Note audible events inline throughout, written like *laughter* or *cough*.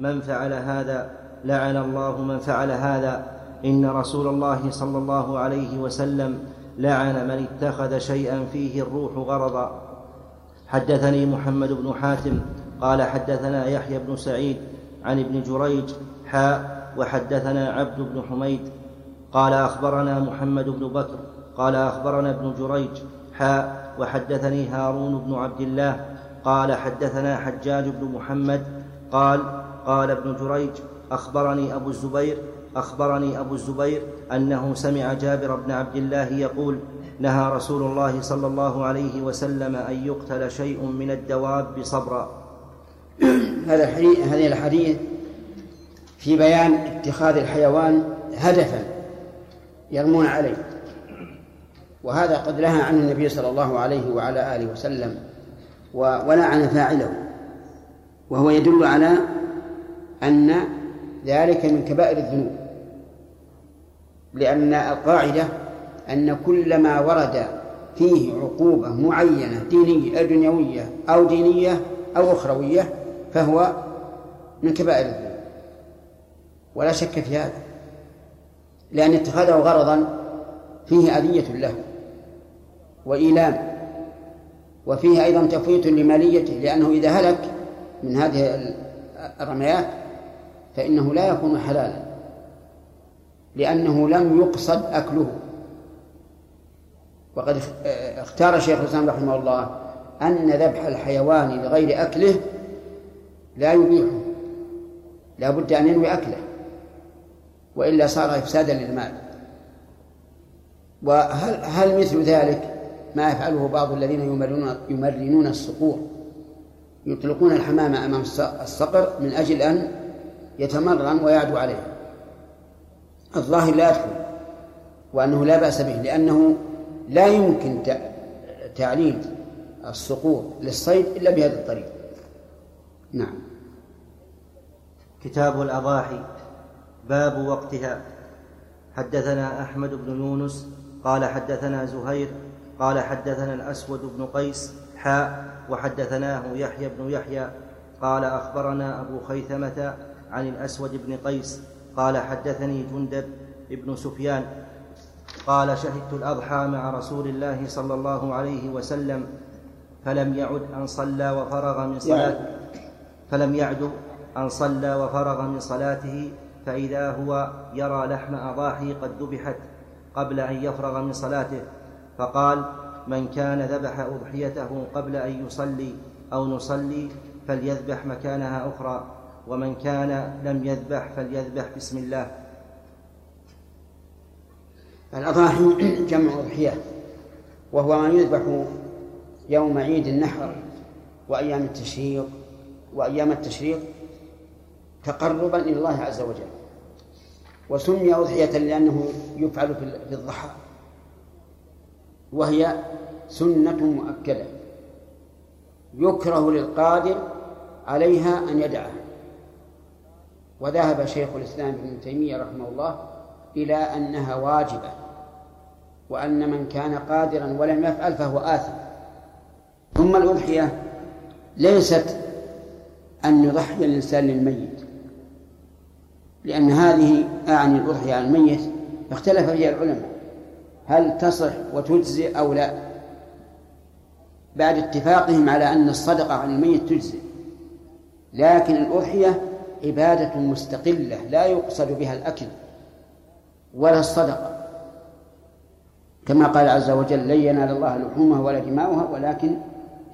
من فعل هذا لعن الله من فعل هذا. إن رسول الله صلى الله عليه وسلم لعن من اتخذ شيئا فيه الروح غرضا. حدثني محمد بن حاتم قال حدثنا يحيى بن سعيد عن ابن جريج حاء وحدثنا عبد بن حميد قال أخبرنا محمد بن بكر قال أخبرنا ابن جريج حاء وحدثني هارون بن عبد الله قال حدثنا حجاج بن محمد قال قال ابن جريج أخبرني أبو الزبير أخبرني أبو الزبير أنه سمع جابر بن عبد الله يقول نهى رسول الله صلى الله عليه وسلم أن يقتل شيء من الدواب صبرا *clears throat* هذا الحديث هذه الاحاديث في بيان اتخاذ الحيوان هدفا يرمون عليه. وهذا قد نهى عنه النبي صلى الله عليه وعلى آله وسلم ولعن فاعله وهو يدل على أن ذلك من كبائر الذنوب لأن القاعدة أن كل ما ورد فيه عقوبة معينة دينية دنيوية أو دينية أو أخروية فهو من كبائر الذنوب. ولا شك في هذا لأن اتخاذه غرضا فيه أذية له وإيلام وفيه أيضا تفويت لماليته لأنه إذا هلك من هذه الرميات فإنه لا يكون حلالا لأنه لم يقصد أكله. وقد اختار شيخ الإسلام رحمه الله أن ذبح الحيوان لغير أكله لا يبيحه لا بد أن ينوي أكله وإلا صار إفسادا للمال. وهل هل مثل ذلك ما يفعله بعض الذين يمرنون يمرنون الصقور يطلقون الحمام أمام الصقر من أجل أن يتمرن ويعدو عليه. الظاهر لا يدخل وأنه لا بأس به لأنه لا يمكن تعليل الصقور للصيد إلا بهذا الطريق. نعم. كتاب الأضاحي باب وقتها. حدثنا أحمد بن يونس قال حدثنا زهير قال حدثنا الأسود بن قيس حاء وحدثناه يحيى بن يحيى قال أخبرنا أبو خيثمة عن الأسود بن قيس قال حدثني جندب بن سفيان قال شهدت الأضحى مع رسول الله صلى الله عليه وسلم فلم يعد أن صلى وفرغ من صلاته فلم يعد أن صلى وفرغ من صلاته فإذا هو يرى لحم أضاحي قد ذبحت قبل أن يفرغ من صلاته. فقال من كان ذبح أضحيته قبل أن يصلي أو نصلي فليذبح مكانها أخرى. ومن كان لم يذبح فليذبح بسم الله. الأضاحي *clears throat* جمع أضحية وهو ما يذبح يوم عيد النحر وأيام التشريق وأيام التشريق تقربا إلى الله عز وجل. وسمي أضحية لأنه يفعل في الضحى وهي سنة مؤكدة يكره للقادر عليها أن يدعها وذهب شيخ الإسلام ابن تيمية رحمه الله إلى أنها واجبة وأن من كان قادرا ولم يفعل فهو آثم. ثم الأضحية ليست أن يضحي الإنسان للميت لأن هذه أعني الأضحية على الميت. اختلف فيها العلماء هل تصح وتجزئ أو لا؟ بعد اتفاقهم على أن الصدقة عن الميت تجزئ لكن الأضحية عبادة مستقلة لا يقصد بها الأكل ولا الصدقة كما قال عز وجل لن ينال الله لحومها ولا دماؤها ولكن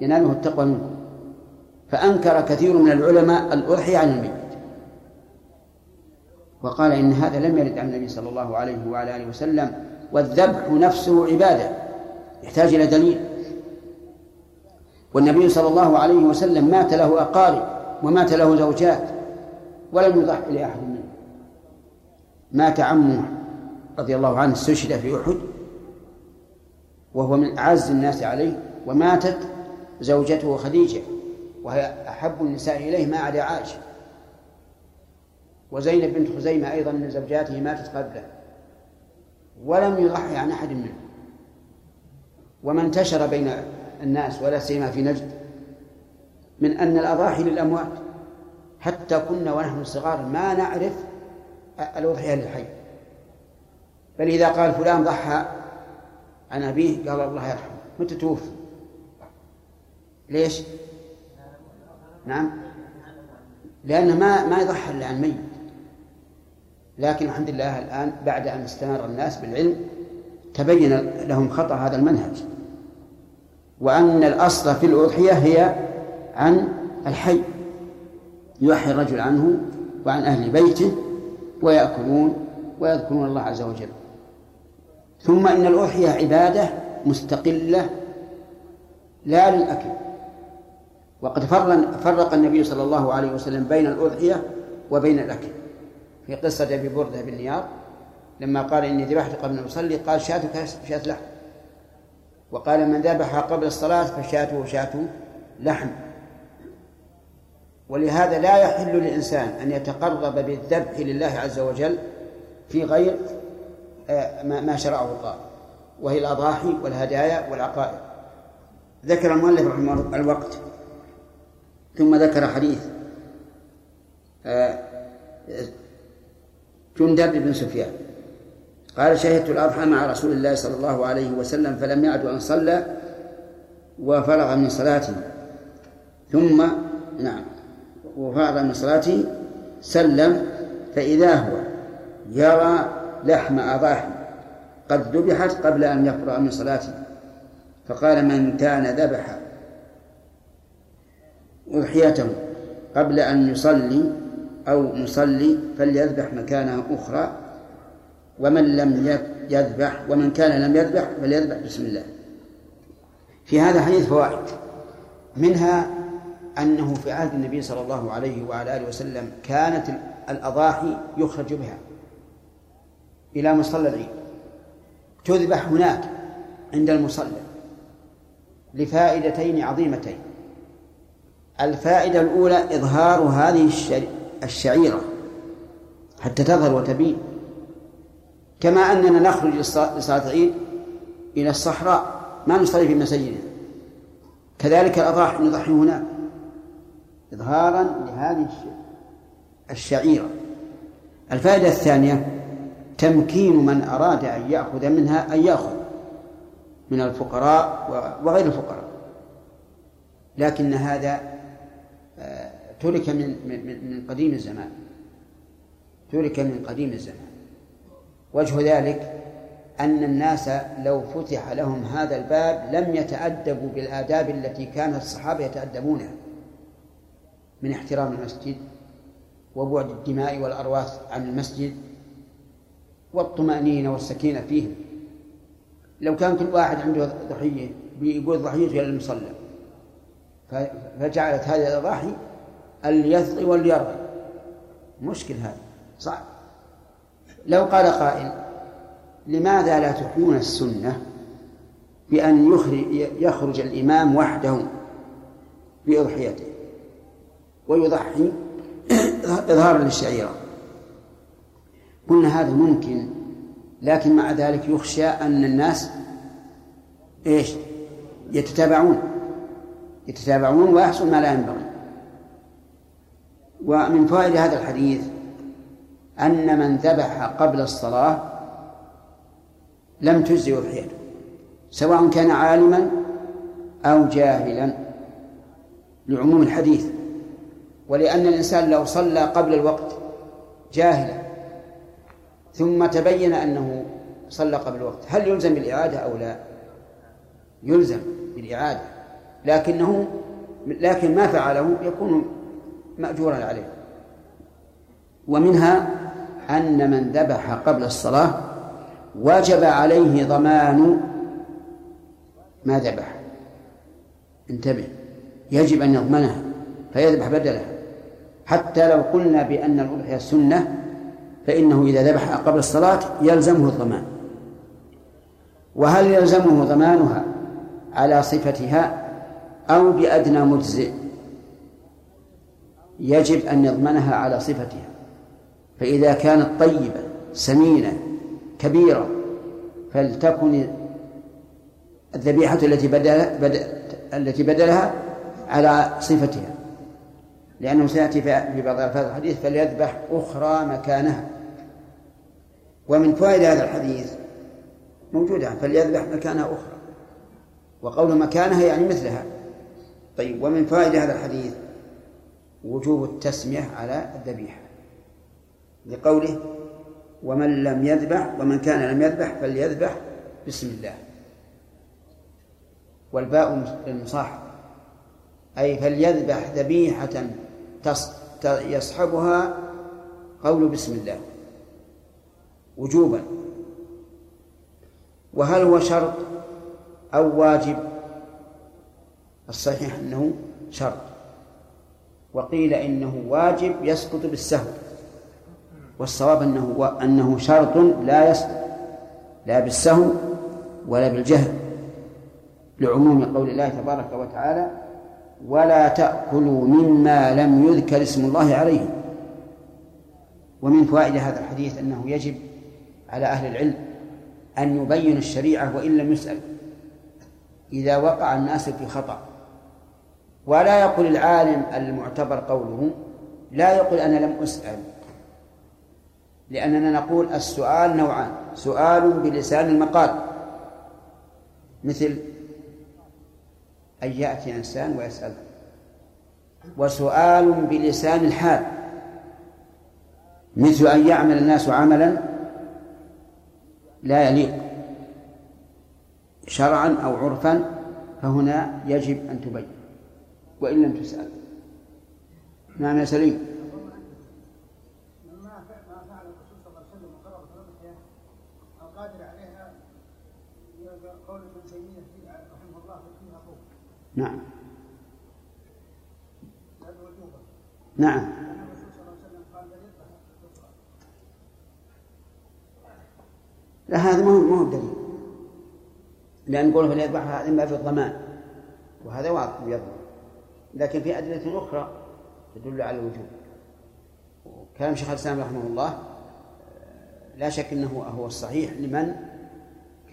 يناله التقوى منكم فأنكر كثير من العلماء الأضحية عن الميت. وقال إن هذا لم يرد عن النبي صلى الله عليه وعلى آله وسلم والذبح نفسه عبادة يحتاج إلى دليل. والنبي صلى الله عليه وسلم مات له أقارب ومات له زوجات. ولم يضحي لأحد منهم. مات عمه رضي الله عنه استشهد في أحد وهو من أعز الناس عليه وماتت زوجته خديجة وهي أحب النساء إليه ما عدا عائشة. وزينب بنت خزيمة أيضا من زوجاته ماتت قبله. ولم يضحي عن أحد منهم. وما انتشر بين الناس ولا سيما في نجد من أن الأضاحي للأموات. حتى كنا ونحن صغار ما نعرف الأضحية للحي بل إذا قال فلان ضحى عن أبيه قال الله يرحمه. متى توفي؟ ليش؟ نعم. لأنه ما ما يضحى إلا عن ميت. لكن الحمد لله الآن بعد أن استنار الناس بالعلم تبين لهم خطأ هذا المنهج. وأن الأصل في الأضحية هي عن الحي. يوحي الرجل عنه وعن أهل بيته ويأكلون ويذكرون الله عز وجل. ثم إن الأضحية عبادة مستقلة لا للأكل. وقد فرق النبي صلى الله عليه وسلم بين الأضحية وبين الأكل. في قصة أبي بردة بن نيار لما قال إني ذبحت قبل أن أصلي قال شاتك شاة لحم. وقال من ذبح قبل الصلاة فشاته شاة لحم. ولهذا لا يحل للإنسان أن يتقرب بالذبح لله عز وجل في غير آه، ما شرعه الله وهي الأضاحي والهدايا والعقائد. ذكر المؤلف رحمه الوقت ثم ذكر حديث آه، جندب بن سفيان. قال شهدت الأضحى مع رسول الله صلى الله عليه وسلم فلم يعد أن صلى وفرغ من صلاته ثم نعم. وفرغ من صلاته سلم فإذا هو يرى لحم أضاحي قد ذبحت قبل أن يفرغ من صلاته فقال من كان ذبح أضحيته قبل أن يصلي أو يصلي فليذبح مكانها أخرى ومن لم يذبح ومن كان لم يذبح فليذبح بسم الله. في هذا حديث فوائد. منها أنه في عهد النبي صلى الله عليه وعلى آله وسلم كانت الأضاحي يخرج بها إلى مصلى العيد. تذبح هناك عند المصلى لفائدتين عظيمتين. الفائدة الأولى إظهار هذه الشعيرة حتى تظهر وتبين. كما أننا نخرج لصلاة العيد إلى الصحراء ما نصلي في مساجدنا. كذلك الأضاحي نضحي هناك. إظهارا لهذه الشعيرة. الفائدة الثانية تمكين من أراد أن يأخذ منها أن يأخذ من الفقراء وغير الفقراء. لكن هذا آه، ترك من من من قديم الزمان. ترك من قديم الزمان. وجه ذلك أن الناس لو فتح لهم هذا الباب لم يتأدبوا بالآداب التي كان الصحابة يتأدبونها. من احترام المسجد وبعد الدماء والأرواح عن المسجد والطمأنينة والسكينة فيهم. لو كان كل واحد عنده ضحية بيقول ضحيته إلى المصلى. فجعلت هذه الأضاحي اليثغي واليرغي مشكل هذا. صعب لو قال قائل لماذا لا تحيون السنة بأن يخرج, يخرج الإمام وحده بأضحيته؟ ويضحي إظهارا للشعيرة. قلنا هذا ممكن لكن مع ذلك يخشى أن الناس إيش؟ يتتابعون. يتتابعون ويحصل ما لا ينبغي. ومن فوائد هذا الحديث أن من ذبح قبل الصلاة لم تجزي أضحيته سواء كان عالما أو جاهلا. لعموم الحديث ولأن الإنسان لو صلى قبل الوقت جاهلا ثم تبين أنه صلى قبل الوقت هل يلزم بالإعادة أو لا؟ يلزم بالإعادة لكنه لكن ما فعله يكون مأجورا عليه. ومنها أن من ذبح قبل الصلاة وجب عليه ضمان ما ذبح. انتبه يجب أن يضمنها فيذبح بدلها حتى لو قلنا بأن الأضحية سنة فإنه إذا ذبح قبل الصلاة يلزمه الضمان. وهل يلزمه ضمانها على صفتها أو بأدنى مجزئ؟ يجب أن يضمنها على صفتها. فإذا كانت طيبة سمينة كبيرة فلتكن الذبيحة التي التي بدلها على صفتها. لأنه سيأتي في بعض ألفاظ الحديث فليذبح أخرى مكانها. ومن فوائد هذا الحديث موجودة فليذبح مكانها أخرى. وقول مكانها يعني مثلها. طيب ومن فوائد هذا الحديث وجوب التسمية على الذبيحة. لقوله ومن لم يذبح ومن كان لم يذبح فليذبح بسم الله. والباء للمصاحب أي فليذبح ذبيحة يصحبها قول بسم الله. وجوبا. وهل هو شرط أو واجب؟ الصحيح أنه شرط. وقيل إنه واجب يسقط بالسهو. والصواب أنه أنه شرط لا يسقط لا بالسهو ولا بالجهل. لعموم قول الله تبارك وتعالى ولا تأكلوا مما لم يذكر اسم الله عليه ومن فوائد هذا الحديث أنه يجب على أهل العلم أن يبين الشريعة وإن لم يسأل. إذا وقع الناس في خطأ ولا يقول العالم المعتبر قوله لا يقول أنا لم أسأل لأننا نقول السؤال نوعان سؤال بلسان المقال مثل أن يأتي إنسان ويسأل وسؤال بلسان الحال. مثل أن يعمل الناس عملا لا يليق. شرعا أو عرفا فهنا يجب أن تبين. وإن لم تسأل. نعم يا سليم. نعم. نعم. لا هذا ما هو ما هو دليل لأن نقول فليذبحها إما في الضمان وهذا واضح يظهر. لكن في أدلة أخرى تدل على الوجوب. كلام شيخ الإسلام رحمه الله لا شك أنه هو الصحيح لمن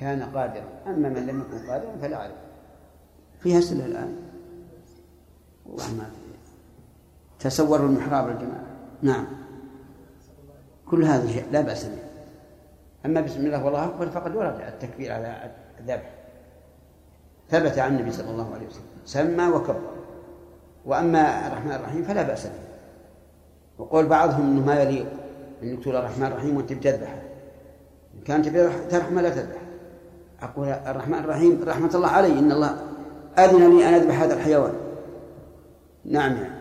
كان قادرا. أما من لم يكن قادرا فلا أعرف. فيها أسئلة الآن. تصوروا المحراب الجماعة نعم. كل هذا شيء لا بأس به. أما بسم الله والله أكبر فقد ورد التكبير على الذبح. ثبت عن النبي صلى الله عليه وسلم. سمى وكبر. وأما الرحمن الرحيم فلا بأس به. وقول بعضهم أنه ما يليق أن تقول الرحمن الرحيم وأنت بتذبحه. إن كانت ترحم لا تذبح. أقول الرحمن الرحيم رحمة الله علي إن الله أذن لي أن أذبح هذا الحيوان. نعم. يعني.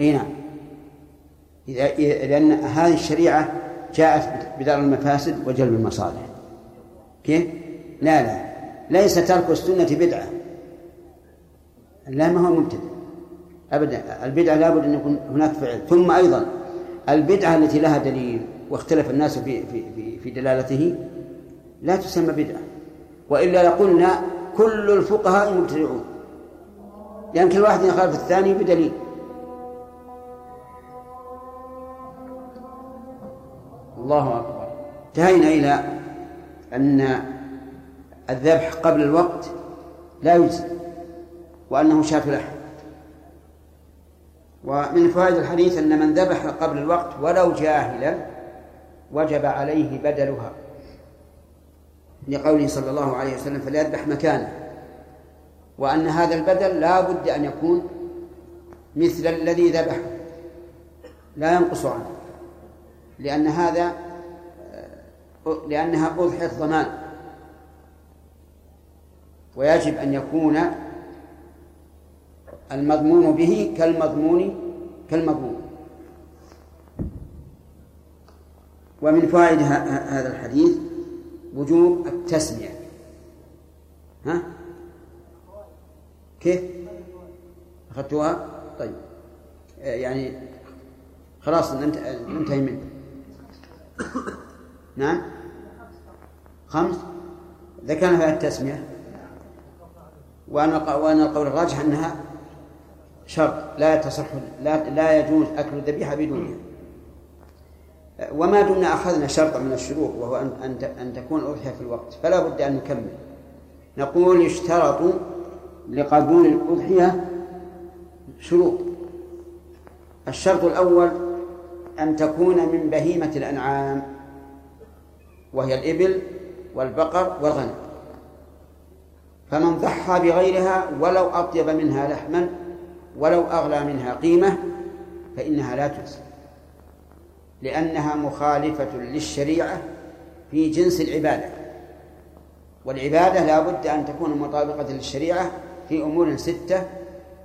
إي نعم. إذا لأن هذه الشريعة جاءت بدار المفاسد وجلب المصالح. كيف؟ لا لا. ليس ترك السنة بدعة. لا ما هو مبتدع أبدا. البدعة لابد أن يكون هناك فعل. ثم أيضا البدعة التي لها دليل واختلف الناس في في في دلالته لا تسمى بدعة. وإلا لقلنا كل الفقهاء مبتدعون. لأن كل واحد يخالف الثاني بدليل. الله أكبر. انتهينا إلى أن الذبح قبل الوقت لا يجزي وأنه شاة لحم. ومن فوائد الحديث أن من ذبح قبل الوقت ولو جاهلا وجب عليه بدلها. لقوله صلى الله عليه وسلم فليذبح مكانه. وأن هذا البدل لا بد أن يكون مثل الذي ذبحه. لا ينقص عنه. لأن هذا لأنها أضحية ضمان. ويجب أن يكون المضمون به كالمضمون كالمضمون. ومن فوائد هذا الحديث وجوب التسمية. ها؟ كيف؟ أخذتها طيب. يعني خلاص ننتهي منه. نعم؟ خمس؟ ذكرنا فيها التسمية. وأن وأن القول الراجح أنها شرط. لا تصح لا لا يجوز أكل الذبيحة بدونها. وما دمنا أخذنا شرطا من الشروط وهو أن أن تكون الأضحية في الوقت. فلا بد أن نكمل. نقول اشترطوا لقبول الأضحية شروط. الشرط الأول أن تكون من بهيمة الأنعام وهي الإبل والبقر والغنم. فمن ضحى بغيرها ولو أطيب منها لحما ولو أغلى منها قيمة فإنها لا تجزي لأنها مخالفة للشريعة في جنس العبادة. والعبادة لا بد أن تكون مطابقة للشريعة في أمور ستة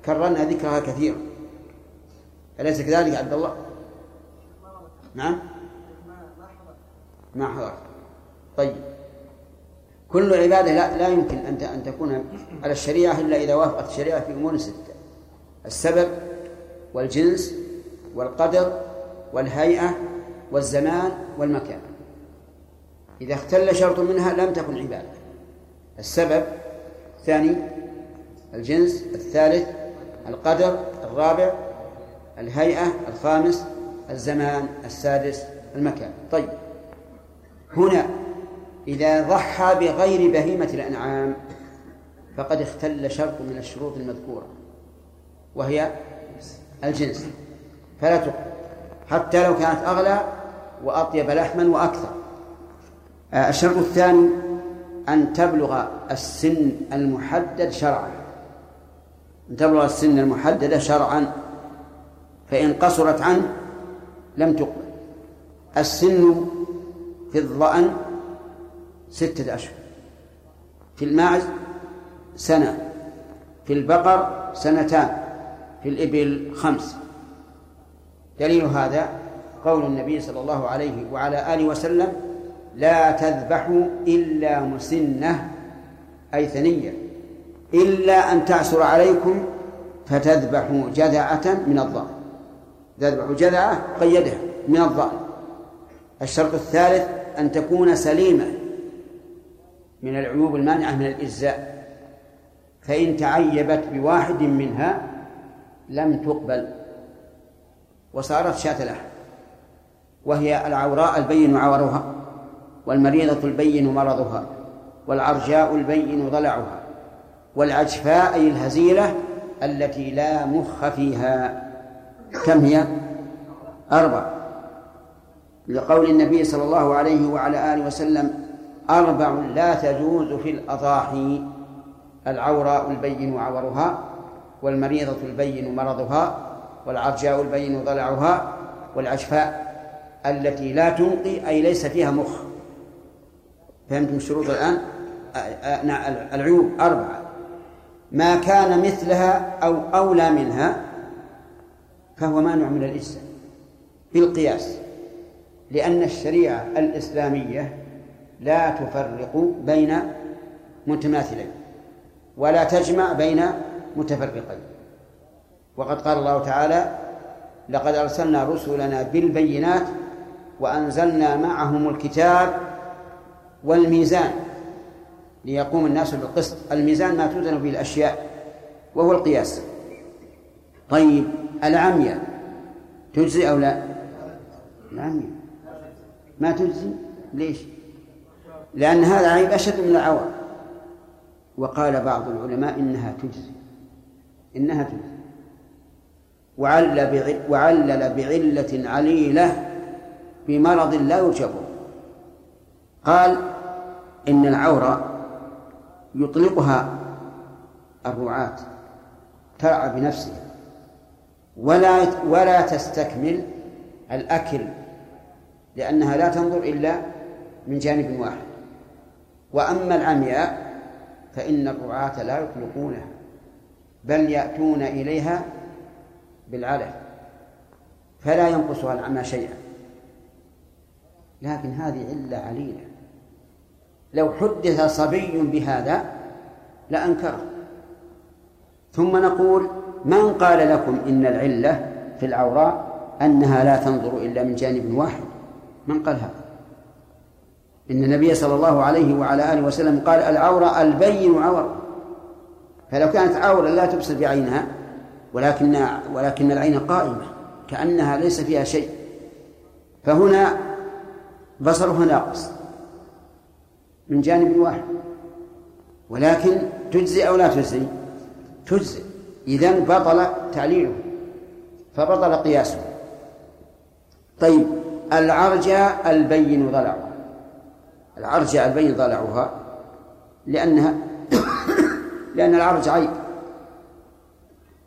كررنا ذكرها كثيرا. أليس كذلك عبد الله؟ نعم. ما حضر طيب. كل عبادة لا, لا يمكن أن أن تكون على الشريعة إلا إذا وافقت الشريعة في أمور ستة. السبب والجنس والقدر والهيئة والزمان والمكان. إذا اختل شرط منها لم تكن عبادة. السبب الثاني الجنس الثالث القدر الرابع الهيئة الخامس الزمان السادس المكان. طيب. هنا إذا ضحى بغير بهيمة الأنعام فقد اختل شرط من الشروط المذكورة وهي الجنس. فلا تقبل حتى لو كانت أغلى وأطيب لحما وأكثر. آه، الشرط الثاني أن تبلغ السن المحدد شرعا. أن تبلغ السن المحددة شرعا فإن قصرت عنه لم تقبل. السن في الظأن ستة أشهر. في الماعز سنة في البقر سنتان في الإبل خمس. دليل هذا قول النبي صلى الله عليه وعلى آله وسلم لا تذبحوا إلا مسنة أي ثنية. إلا أن تعسر عليكم فتذبحوا جذعة من الضأن. تذبحوا جذعة قيدها من الضأن. الشرط الثالث أن تكون سليمة من العيوب المانعة من الإجزاء. فإن تعيبت بواحد منها لم تقبل. وصارت شاة لحم وهي العوراء البين عورها والمريضة البين مرضها والعرجاء البين ضلعها والعجفاء أي الهزيلة التي لا مخ فيها. كم هي؟ أربع. لقول النبي صلى الله عليه وعلى آله وسلم أربع لا تجوز في الأضاحي. العوراء البين عورها والمريضة البين مرضها والعرجاء البين ضلعها والعجفاء التي لا تنقي أي ليس فيها مخ. فهمتم الشروط الآن؟ العيوب أربعة. ما كان مثلها أو أولى منها فهو مانع من الإجزاء بالقياس لأن الشريعة الإسلامية لا تفرق بين متماثلين ولا تجمع بين متفرقين. وقد قال الله تعالى لقد أرسلنا رسلنا بالبينات وأنزلنا معهم الكتاب والميزان ليقوم الناس بالقسط. الميزان ما توزن به الأشياء وهو القياس. طيب العمية تجزي أو لا؟ العمية. ما تجزي؟ ليش؟ لأن هذا عيب أشد من العوام. وقال بعض العلماء إنها تجزي. إنها تجزي. وعلل وعلل بعلة عليلة بمرض لا يجبر قال إن العورة يطلقها الرعاة ترعى بنفسها ولا ولا تستكمل الأكل لأنها لا تنظر إلا من جانب واحد. وأما العمياء فإن الرعاة لا يطلقونها بل يأتون إليها بالعلف فلا ينقصها العمى شيئا. لكن هذه علة عليلة. لو حدث صبي بهذا لأنكره. ثم نقول من قال لكم إن العلة في العوراء أنها لا تنظر إلا من جانب واحد؟ من قال هذا؟ إن النبي صلى الله عليه وعلى آله وسلم قال العورة البين عور فلو كانت عورة لا تبصر بعينها ولكن ولكن العين قائمة كأنها ليس فيها شيء. فهنا بصرها ناقص من جانب واحد. ولكن تجزي أو لا تجزي تجزي إذا بطل تعليله فبطل قياسه. طيب العرجة البين ضلعها العرجة البين ضلعها لأنها *coughs* لأن العرج عيب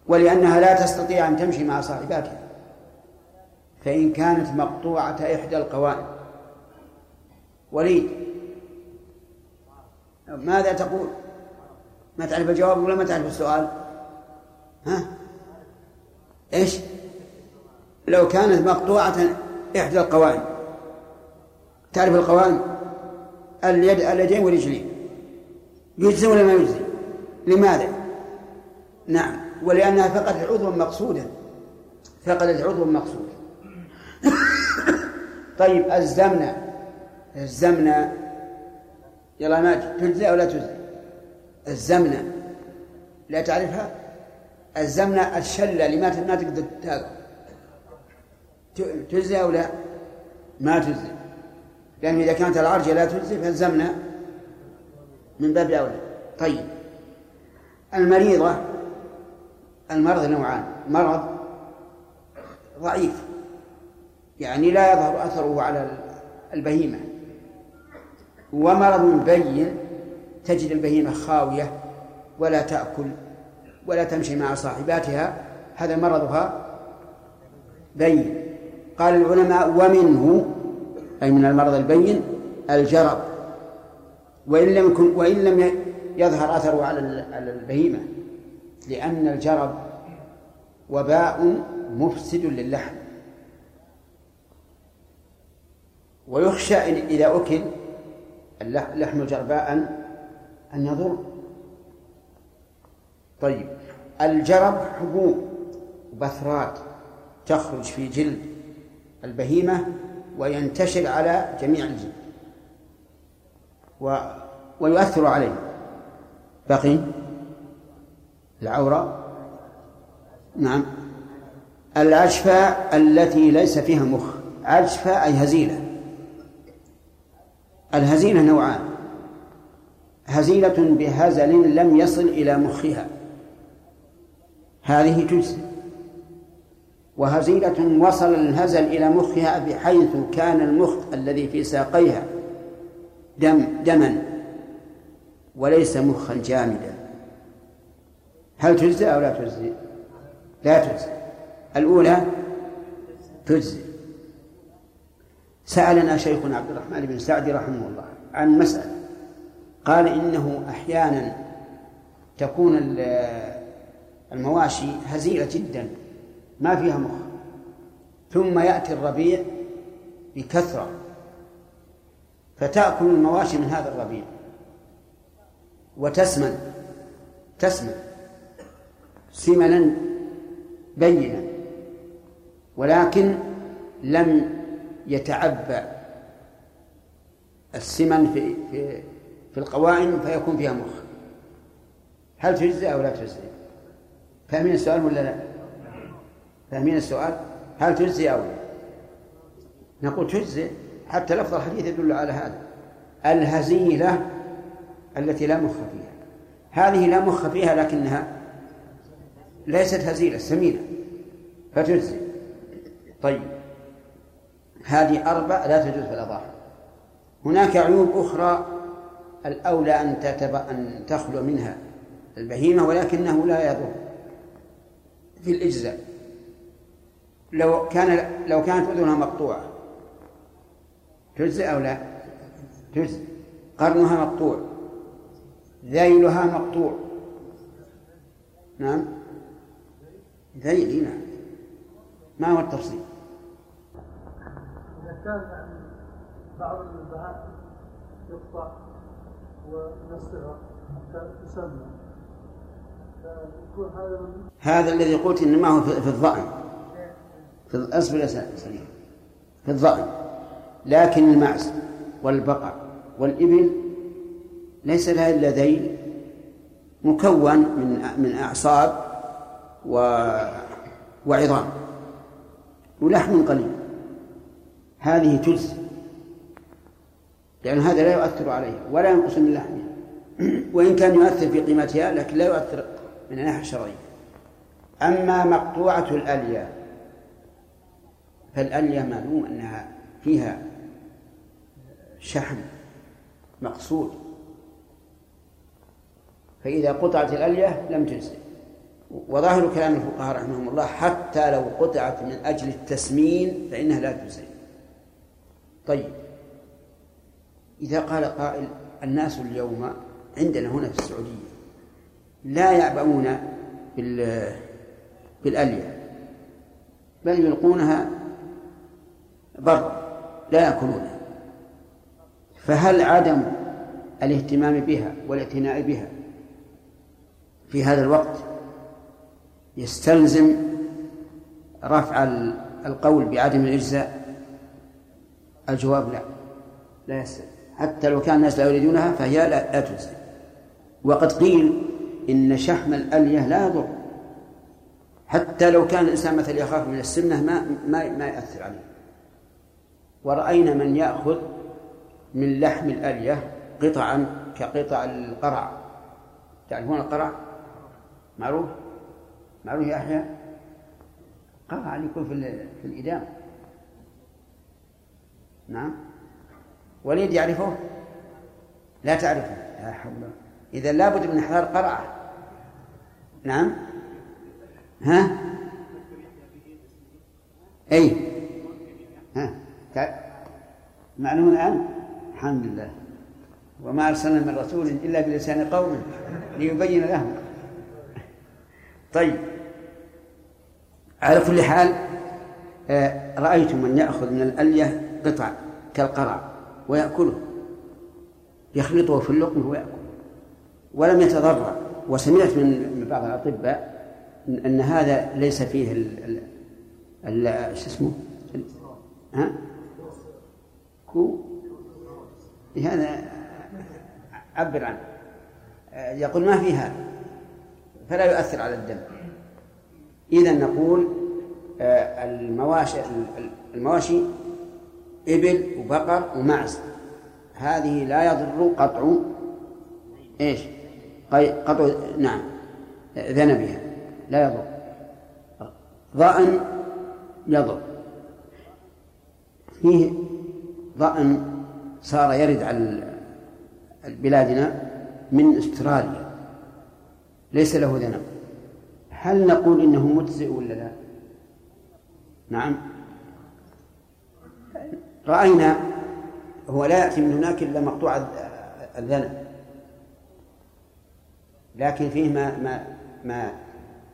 ولأنها لا تستطيع أن تمشي مع صاحباتها فإن كانت مقطوعة إحدى القوائم وليد ماذا تقول؟ ما تعرف الجواب ولا ما تعرف السؤال؟ ها؟ إيش؟ لو كانت مقطوعة إحدى القوائم تعرف القوائم؟ اليد اليدين والرجلين يجزي ولا ما يجزي؟ لماذا؟ نعم ولأنها فقدت عضوا مقصودا. فقدت عضوا مقصودا. *coughs* طيب الزمنة. الزمنة يلا ما تجزي أو لا تجزي الزمنة. لا تعرفها؟ الزمنة الشلة اللي ما تقدر تجزي أو لا؟ ما تجزي لأن إذا كانت العرجة لا تجزي فالزمنة من باب أولى. طيب. المريضة. المرض نوعان. مرض ضعيف. يعني لا يظهر أثره على البهيمة. ومرض بين تجد البهيمة خاوية ولا تأكل ولا تمشي مع صاحباتها. هذا مرضها بين. قال العلماء ومنه أي من المرض البين الجرب. وإن لم يكن وإن لم يظهر أثره على البهيمة. لأن الجرب وباء مفسد للحم. ويخشى إذا أكل اللحم جرباء أن يضر. طيب. الجرب حبوب بثرات تخرج في جلد البهيمة وينتشر على جميع الجلد. و... ويؤثر عليه. بقي العورة نعم. العجفة التي ليس فيها مخ. عجفة أي هزيلة. الهزيلة نوعان. هزيلة بهزل لم يصل إلى مخها. هذه تجزي وهزيلة وصل الهزل إلى مخها بحيث كان المخ الذي في ساقيها دم دما. وليس مخا جامدا. هل تجزي أو لا تجزي؟ لا تجزي. الأولى تجزي. سألنا شيخنا عبد الرحمن بن سعدي رحمه الله عن مسألة. قال إنه أحيانا تكون المواشي هزيلة جدا ما فيها مخ. ثم يأتي الربيع بكثرة. فتأكل المواشي من هذا الربيع. وتسمن. تسمن. سمنا بينا ولكن لم يتعبى السمن في في في القوائم فيكون فيها مخ هل تجزي أو لا تجزي؟ فاهمين السؤال ولا لا؟ فاهمين السؤال؟ هل تجزي أو لا؟ نقول تجزي حتى لفظ الحديث يدل على هذا الهزيلة التي لا مخ فيها هذه لا مخ فيها لكنها ليست هزيلة سمينة. فتجزي. طيب. هذه أربع لا تجوز في الأضاحي. هناك عيوب أخرى الأولى أن تتب... أن تخلو منها البهيمة ولكنه لا يضر في الإجزاء. لو كان لو كانت أذنها مقطوعة تجزئ أو لا؟ تجزئ قرنها مقطوع ذيلها مقطوع. نعم. ذيل نعم. ما هو التفصيل؟ إذا كان بعض البهائم يقطع ونصها حتى تسمى. هذا الذي قلت إنما هو في الظأن. في الاصل يا سليم في الظأن. لكن المعز والبقر والإبل ليس لها إلا ذيل مكون من من أعصاب و وعظام. ولحم قليل. هذه تجزي لأن هذا لا يؤثر عليها ولا ينقص من لحمها وإن كان يؤثر في قيمتها لكن لا يؤثر من الناحية الشرعية. أما مقطوعة الألية فالألية معلوم أنها فيها شحم مقصود. فإذا قطعت الألية لم تجزئ. وظاهر كلام الفقهاء رحمهم الله حتى لو قطعت من أجل التسمين فإنها لا تجزئ طيب. إذا قال قائل الناس اليوم عندنا هنا في السعودية لا يعبؤون بالألية بل يلقونها بر لا يأكلونها. فهل عدم الاهتمام بها والاعتناء بها في هذا الوقت يستلزم رفع القول بعدم الإجزاء؟ الجواب لا. لا يستلزم. حتى لو كان الناس لا يريدونها فهي لا, تجزي وقد قيل إن شحم الألية لا يضر. حتى لو كان الإنسان مثلا يخاف من السمنة ما ما ما يأثر عليه. ورأينا من يأخذ من لحم الألية قطعا كقطع القرع. تعرفون القرع؟ معروف؟ معروف يا أحيى قرع يكون في في الإدام. نعم. وليد يعرفه؟ لا تعرفه. لا حول إذا لابد من إحضار قرعة. نعم. ها؟ أي ها؟ معلوم الآن؟ الحمد لله. وما أرسلنا من رسول إلا بلسان قوم ليبين لهم. طيب. على كل حال آه، رأيت من يأخذ من الألية قطع كالقرع ويأكله. يخلطه في اللقمة ويأكل. ولم يتضرر وسمعت من بعض الأطباء أن هذا ليس فيه ال ال شو اسمه؟ ها؟ كو؟ هذا عبر عنه. يقول ما فيها فلا يؤثر على الدم. إذا نقول آه، المواشي المواشي إبل وبقر ومعز. هذه لا يضر قطع إيش؟ قطع نعم ذنبها. لا يضر. ضأن يضر. فيه ضأن صار يرد على بلادنا من استراليا. ليس له ذنب. هل نقول إنه مجزئ ولا لا؟ نعم. رأينا هو لا يأتي من هناك إلا مقطوع الذنب. لكن فيه ما ما ما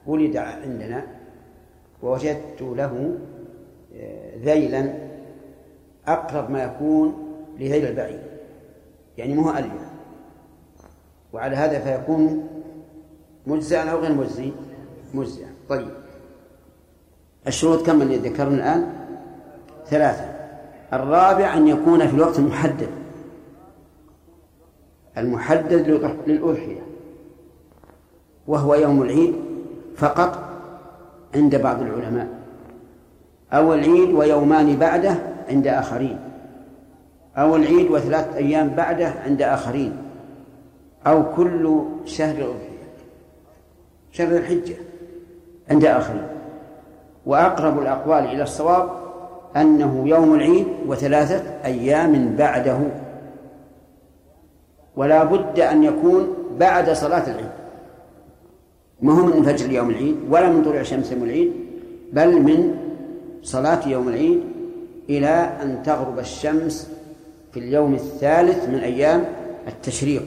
ولد عندنا ووجدت له آه، ذيلا أقرب ما يكون لذيل البعير. يعني مو أليا وعلى هذا فيكون مجزئا أو غير مجزي مجزئا. طيب. الشروط كم اللي ذكرنا الآن؟ ثلاثة. الرابع أن يكون في الوقت المحدد. المحدد للأضحية. وهو يوم العيد فقط عند بعض العلماء. أو العيد ويومان بعده عند آخرين. أو العيد وثلاثة أيام بعده عند آخرين. أو كل شهر الأضحية شهر الحجة. عند آخرين. وأقرب الأقوال إلى الصواب أنه يوم العيد وثلاثة أيام بعده. ولا بد أن يكون بعد صلاة العيد. ما هو من فجر يوم العيد ولا من طلوع شمس يوم العيد بل من صلاة يوم العيد إلى أن تغرب الشمس في اليوم الثالث من أيام التشريق.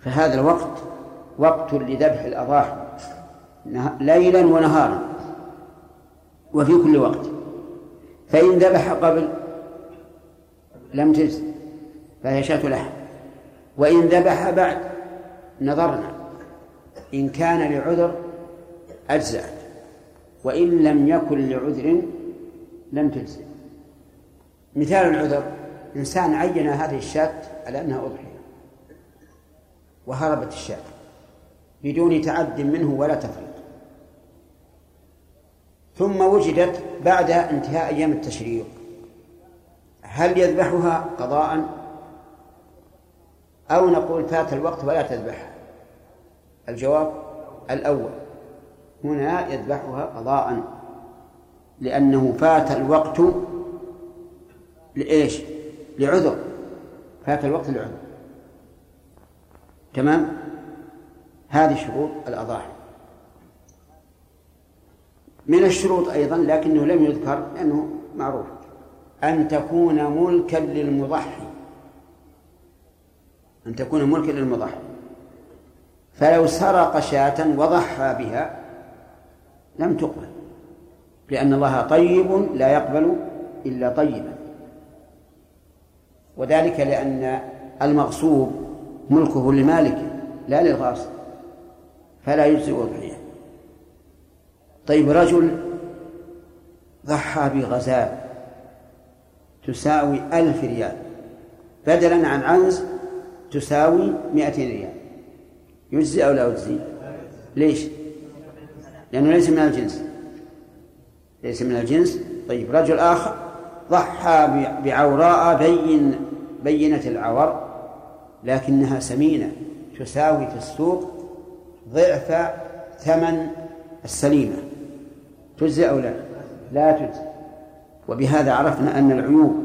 فهذا الوقت وقت لذبح الأضاحي. ليلا ونهارا وفي كل وقت. فإن ذبح قبل لم تجز فهي شاة لحم وإن ذبح بعد نظرنا إن كان لعذر أجزأت وإن لم يكن لعذر لم تجزئ مثال العذر إنسان عين هذه الشاة على أنها أضحية وهربت الشاة بدون تعد منه ولا تفريط. ثم وجدت بعد انتهاء أيام التشريق. هل يذبحها قضاء؟ أو نقول فات الوقت ولا تذبحها الجواب الأول هنا يذبحها قضاء لأنه فات الوقت لإيش؟ لعذر. فات الوقت لعذر. تمام؟ هذه شروط الأضاحي من الشروط أيضا لكنه لم يذكر لأنه معروف. أن تكون ملكا للمضحي. أن تكون ملكا للمضحي. فلو سرق شاة وضحى بها لم تقبل لأن الله طيب لا يقبل إلا طيبا. وذلك لأن المغصوب ملكه لمالكه لا للغاصب. فلا يجزئ أضحية طيب رجل ضحى بغزال تساوي ألف ريال. بدلا عن عنز تساوي مئتين ريال. يجزي أو لا يجزي؟ ليش؟ لأنه ليس من الجنس. ليس من الجنس. طيب رجل آخر ضحى بعوراء بين بينة العور لكنها سمينة تساوي في السوق ضعف ثمن السليمة. تجزي أو لا؟ لا تجزي وبهذا عرفنا أن العيوب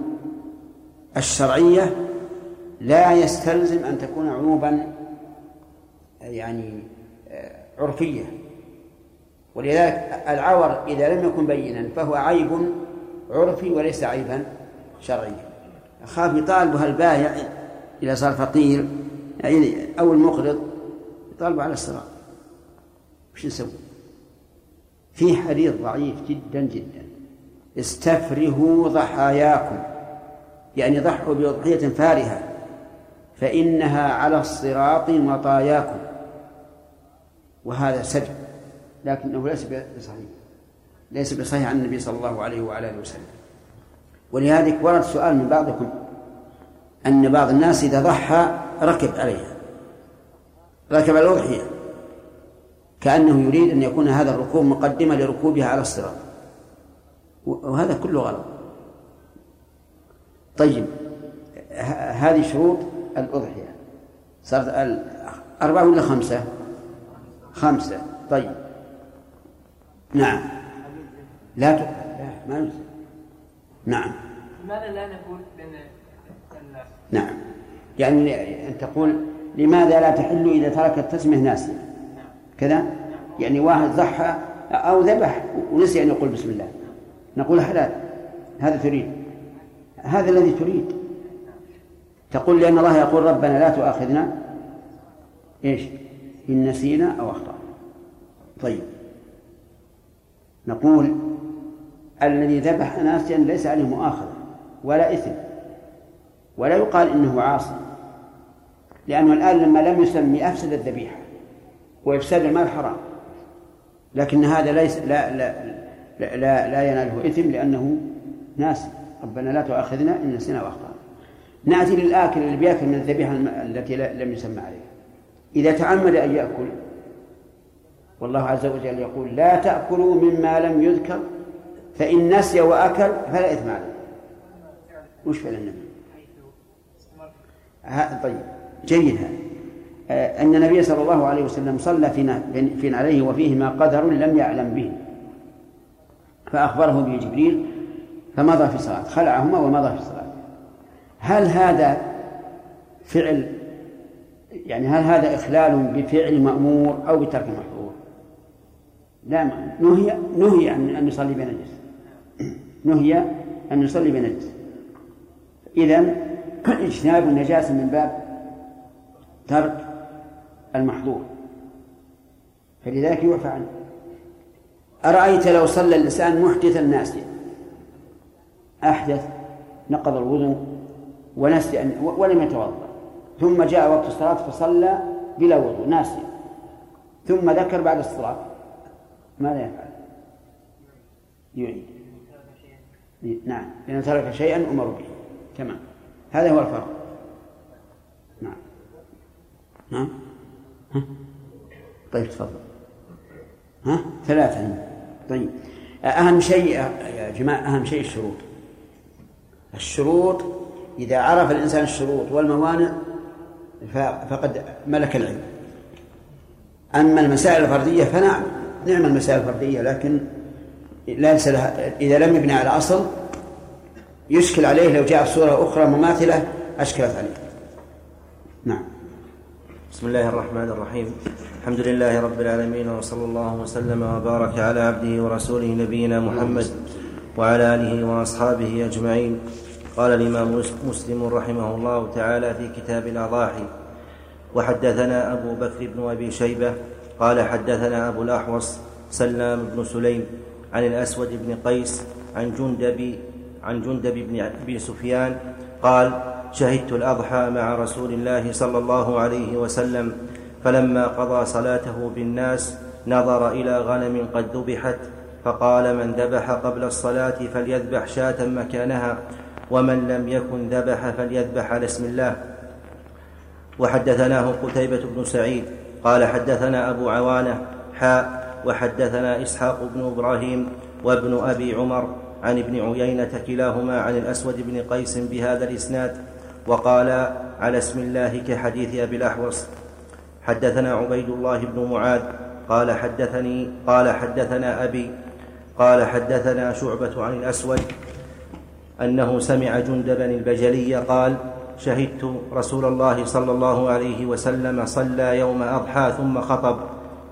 الشرعية لا يستلزم أن تكون عيوبا يعني عرفية. ولذلك العور إذا لم يكن بينا فهو عيب عرفي وليس عيبا شرعيا. أخاف يطالبها البائع إذا صار فقير يعني أو المقرض يطالبه على الصراط وش نسوي؟ في حديث ضعيف جدا جدا. استفرهوا ضحاياكم. يعني ضحوا بأضحية فارهة. فإنها على الصراط مطاياكم. وهذا سجن لكنه ليس بصحيح. ليس بصحيح عن النبي صلى الله عليه وعلى آله وسلم. ولذلك ورد سؤال من بعضكم أن بعض الناس إذا ضحى ركب عليها ركب الأضحية كأنه يريد أن يكون هذا الركوب مقدمة لركوبها على الصراط. وهذا كله غلط. طيب هذه شروط الأضحية. صارت أربعة ولا خمسة؟ خمسة. طيب. نعم. لا ت... لا ما يجوز نعم. لماذا لا نقول بين نعم. يعني أن تقول لماذا لا تحل إذا ترك التسمية ناسيا كذا يعني واحد ضحى أو ذبح ونسي أن يقول بسم الله. نقول حلال هذا تريد. هذا الذي تريد. تقول لأن الله يقول ربنا لا تؤاخذنا. إيش؟ إن نسينا أو أخطأنا. طيب. نقول الذي ذبح ناسيا ليس عليه مؤاخذة ولا إثم ولا يقال إنه عاصي لأنه الآن لما لم يسمي أفسد الذبيحة. وإفساد المال حرام. لكن هذا ليس لا لا لا, لا, لا يناله إثم لأنه ناس. ربنا لا تؤاخذنا إن نسينا وأخطأنا. نأتي للآكل اللي بيأكل من الذبيحة التي لم يسمى عليها. إذا تعمد أن يأكل والله عز وجل يقول لا تأكلوا مما لم يذكر فإن نسي وأكل فلا إثم عليه. وش فعل النبي؟ طيب جيد هذا. أن النبي صلى الله عليه وسلم صلى في عليه وفيهما قدر لم يعلم به. فأخبره به جبريل فمضى في الصلاة خلعهما ومضى في الصلاة. هل هذا فعل يعني هل هذا إخلال بفعل مأمور أو بترك محظور؟ لا نهي نهي عن أن يصلي بنجس نهي أن يصلي بنجس إذا اجتناب النجاسة من باب ترك المحظور. فلذلك يعفى عنه. أرأيت لو صلى الإنسان محدثا ناسيا أحدث نقض الوضوء ونسي أن ولم يتوضأ. ثم جاء وقت الصلاة فصلى بلا وضوء ناسيا ثم ذكر بعد الصلاة. ماذا يفعل؟ يعيد. نعم لأنه ترك شيئا أمر به. تمام. هذا هو الفرق. نعم. نعم. ها؟ طيب تفضل. ها؟ ثلاثة. طيب. أهم شيء يا جماعة أهم شيء الشروط. الشروط إذا عرف الإنسان الشروط والموانع فقد ملك العلم. أما المسائل الفردية فنعم نعم المسائل الفردية لكن ليس لها إذا لم يبني على أصل يشكل عليه لو جاء صورة أخرى مماثلة أشكلت عليه. بسم الله الرحمن الرحيم. الحمد لله رب العالمين وصلى الله وسلم وبارك على عبده ورسوله نبينا محمد وعلى آله وأصحابه أجمعين. قال الإمام مسلم رحمه الله تعالى في كتاب الأضاحي وحدثنا أبو بكر بن أبي شيبة قال حدثنا أبو الأحوص سلام بن سليم عن الأسود بن قيس عن جندب عن جندب بن أبي سفيان قال شهدت الأضحى مع رسول الله صلى الله عليه وسلم فلما قضى صلاته بالناس نظر إلى غنم قد ذبحت فقال من ذبح قبل الصلاة فليذبح شاة مكانها ومن لم يكن ذبح فليذبح على اسم الله. وحدثناه قتيبة بن سعيد قال حدثنا أبو عوانة حاء وحدثنا إسحاق بن إبراهيم وابن أبي عمر عن ابن عيينة كلاهما عن الأسود بن قيس بهذا الإسناد وقال على اسم الله كحديث أبي الأحوص. حدثنا عبيد الله بن معاذ قال حدثني قال حدثنا أبي قال حدثنا شعبة عن الأسود أنه سمع جندبا البجلي قال شهدت رسول الله صلى الله عليه وسلم صلى يوم أضحى ثم خطب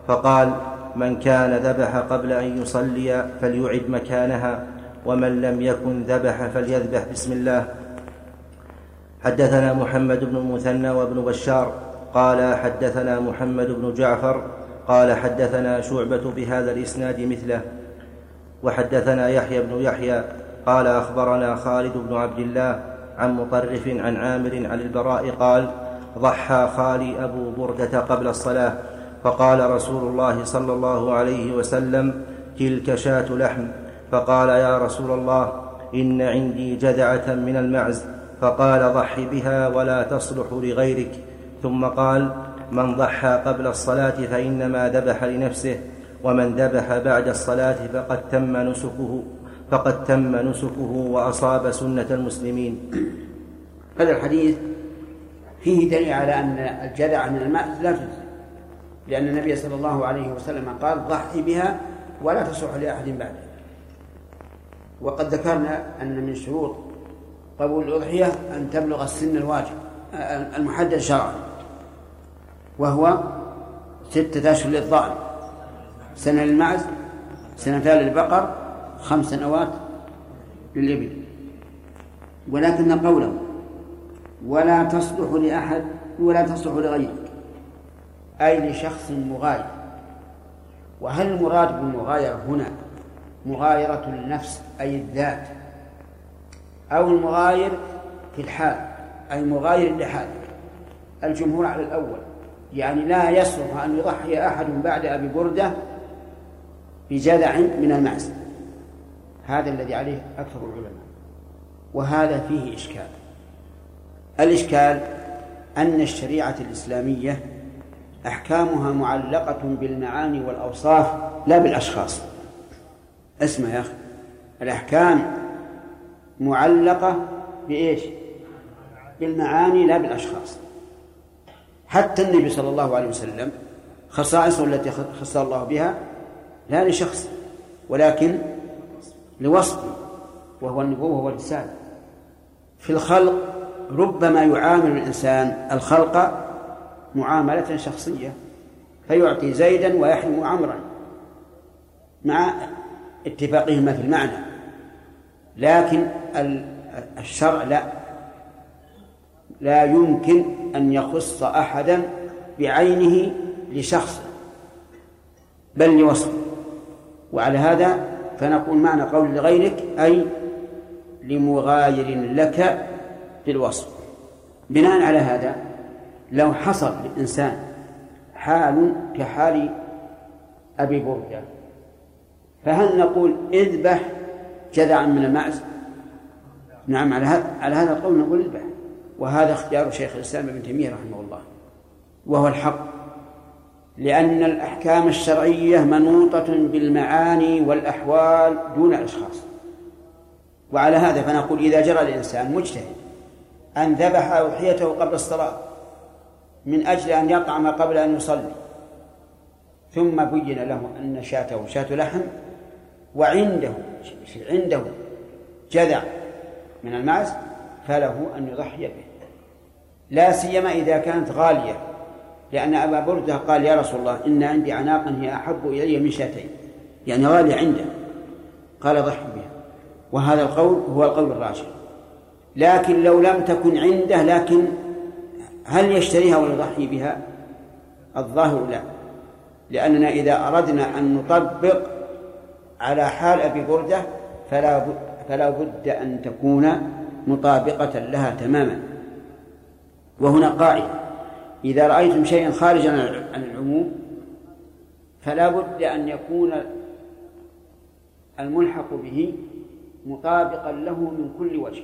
فقال من كان ذبح قبل أن يصلي فليعد مكانها ومن لم يكن ذبح فليذبح. بسم الله. حدثنا محمد بن المثنى وابن بشار قال حدثنا محمد بن جعفر قال حدثنا شعبة بهذا الإسناد مثله. وحدثنا يحيى بن يحيى قال أخبرنا خالد بن عبد الله عن مطرف عن عامر عن البراء قال ضحى خالي أبو بردة قبل الصلاة فقال رسول الله صلى الله عليه وسلم تلك شاة لحم. فقال يا رسول الله إن عندي جذعة من المعز. فقال ضح بها ولا تصلح لغيرك. ثم قال من ضحى قبل الصلاة فإنما ذبح لنفسه ومن ذبح بعد الصلاة فقد تم نسكه فقد تم نسكه وأصاب سنة المسلمين. هذا الحديث فيه دليل على أن الجدع من الماء لا تجزي لأن النبي صلى الله عليه وسلم قال ضحي بها ولا تصح لأحد بعده. وقد ذكرنا أن من شروط قبول الأضحية أن تبلغ السن الواجب المحدد شرعا. وهو ستة أشهر للضأن. سنة للمعز سنتان للبقر خمس سنوات للإبل. ولكن قوله ولا تصلح لأحد ولا تصلح لغيرك أي لشخص مغاير. وهل المراد بالمغايرة هنا مغايرة النفس أي الذات؟ أو المغاير في الحال أي مغاير لحال الجمهور على الأول يعني لا يصلح أن يضحي أحد بعد أبي بردة بجذع من المعز هذا الذي عليه أكثر العلماء. وهذا فيه إشكال. الإشكال أن الشريعة الإسلامية أحكامها معلقة بالمعاني والأوصاف لا بالأشخاص. اسمع يا أخي الأحكام معلقة بإيش؟ بالمعاني لا بالأشخاص. حتى النبي صلى الله عليه وسلم خصائصه التي خص الله بها لا لشخص ولكن لوصف وهو النبوة والرسالة في الخلق ربما يعامل الإنسان الخلق معاملة شخصية فيعطي زيدا ويحرم عمرا مع اتفاقهما في المعنى. لكن الشرع لا. لا يمكن أن يخص أحدا بعينه لشخص بل لوصفه وعلى هذا فنقول معنى قول لغيرك أي لمغاير لك بالوصف. بناء على هذا لو حصل للإنسان حال كحال أبي بردة فهل نقول اذبح جذعا من المعز نعم على هذا على هذا القول نقول اذبح. وهذا اختيار شيخ الإسلام ابن تيمية رحمه الله. وهو الحق. لأن الأحكام الشرعية منوطة بالمعاني والأحوال دون الأشخاص. وعلى هذا فنقول إذا جرى الإنسان مجتهد أن ذبح أضحيته قبل الصلاة من أجل أن يطعم قبل أن يصلي ثم بين له أن شاته شاة لحم وعنده عنده جذع من المعز فله أن يضحي به. لا سيما إذا كانت غالية لأن أبا بردة قال يا رسول الله إن عندي عناقا هي أحب إلي من شاتين. يعني غالية عنده. قال ضحي بها. وهذا القول هو القول الراجح. لكن لو لم تكن عنده لكن هل يشتريها ويضحي بها؟ الظاهر لا. لأننا إذا أردنا أن نطبق على حال أبي بردة فلا فلا بد أن تكون مطابقة لها تماما. وهنا قاعدة. إذا رأيتم شيئا خارجا عن العموم فلا بد أن يكون الملحق به مطابقا له من كل وجه.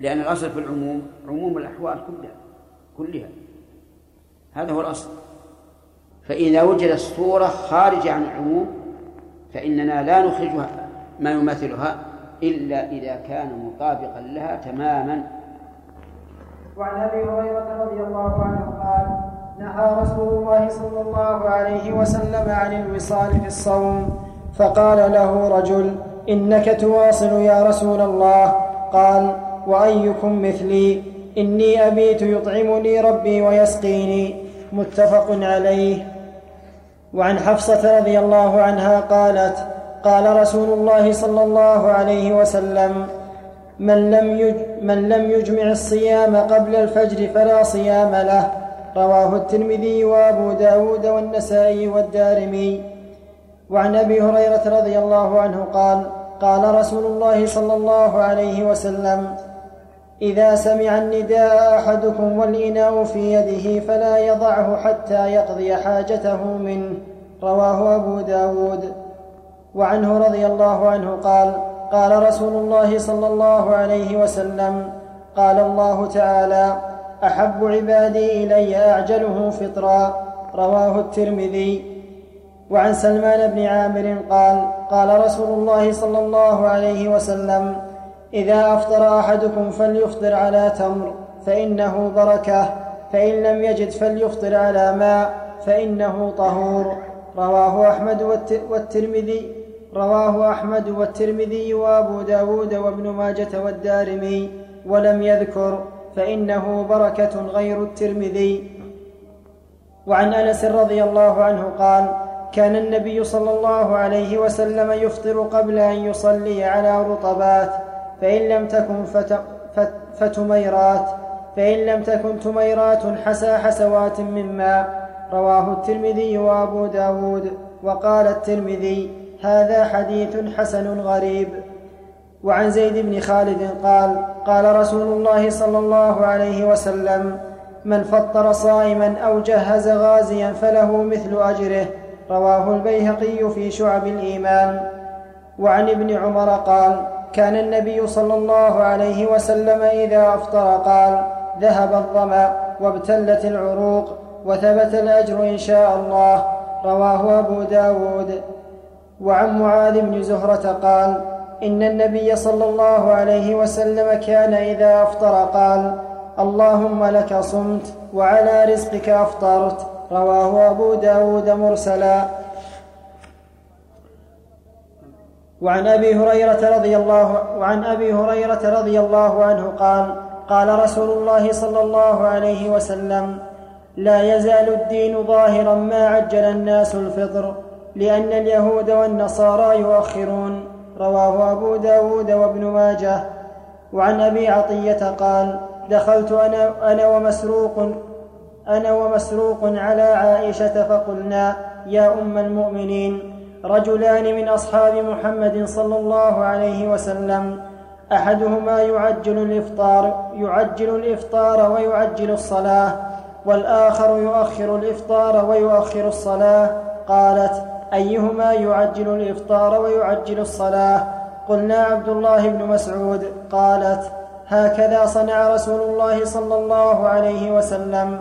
لأن الأصل في العموم عموم الأحوال كلها كلها. هذا هو الأصل. فإذا وجدت الصورة خارجة عن العموم فإننا لا نخرجها ما يماثلها إلا إذا كان مطابقا لها تماما. وعن أبي هريرة رضي الله عنه قال نهى رسول الله صلى الله عليه وسلم عن الوصال في الصوم فقال له رجل إنك تواصل يا رسول الله. قال وأيكم مثلي؟ إني أبيت يطعمني ربي ويسقيني. متفق عليه. وعن حفصة رضي الله عنها قالت قال رسول الله صلى الله عليه وسلم من لم, من لم يجمع الصيام قبل الفجر فلا صيام له رواه الترمذي وأبو داود والنسائي والدارمي وعن أبي هريرة رضي الله عنه قال قال رسول الله صلى الله عليه وسلم إذا سمع النداء أحدكم والإناء في يده فلا يضعه حتى يقضي حاجته منه. رواه أبو داود. وعنه رضي الله عنه قال قال رسول الله صلى الله عليه وسلم قال الله تعالى أحب عبادي إلي أعجله فطرا. رواه الترمذي. وعن سلمان بن عامر قال قال رسول الله صلى الله عليه وسلم إذا أفطر أحدكم فليفطر على تمر فإنه بركة فإن لم يجد فليفطر على ماء فإنه طهور. رواه أحمد والترمذي رواه أحمد والترمذي وأبو داود وابن ماجة والدارمي ولم يذكر فإنه بركة غير الترمذي. وعن أنس رضي الله عنه قال كان النبي صلى الله عليه وسلم يفطر قبل أن يصلي على رطبات. فإن لم تكن فت... فت... فتميرات فإن لم تكن تميرات حسى حسوات من ماء رواه الترمذي وأبو داود وقال الترمذي هذا حديث حسن غريب. وعن زيد بن خالد قال قال رسول الله صلى الله عليه وسلم من فطر صائما أو جهز غازيا فله مثل أجره. رواه البيهقي في شعب الإيمان. وعن ابن عمر قال كان النبي صلى الله عليه وسلم إذا أفطر قال ذهب الظمأ وابتلت العروق وثبت الأجر إن شاء الله رواه أبو داود. وعن معاذ بن زهرة قال إن النبي صلى الله عليه وسلم كان إذا أفطر قال اللهم لك صمت وعلى رزقك أفطرت رواه أبو داود مرسلا. وعن أبي هريرة رضي الله وعن أبي هريرة رضي الله عنه قال قال رسول الله صلى الله عليه وسلم لا يزال الدين ظاهرا ما عجل الناس الفطر لأن اليهود والنصارى يؤخرون. رواه أبو داود وابن ماجه. وعن أبي عطية قال دخلت أنا, أنا ومسروق أنا ومسروق على عائشة فقلنا يا أم المؤمنين رجلان من أصحاب محمد صلى الله عليه وسلم. أحدهما يعجل الإفطار يعجل الإفطار ويعجل الصلاة والآخر يؤخر الإفطار ويؤخر الصلاة. قالت أيهما يعجل الإفطار ويعجل الصلاة؟ قلنا عبد الله بن مسعود. قالت هكذا صنع رسول الله صلى الله عليه وسلم.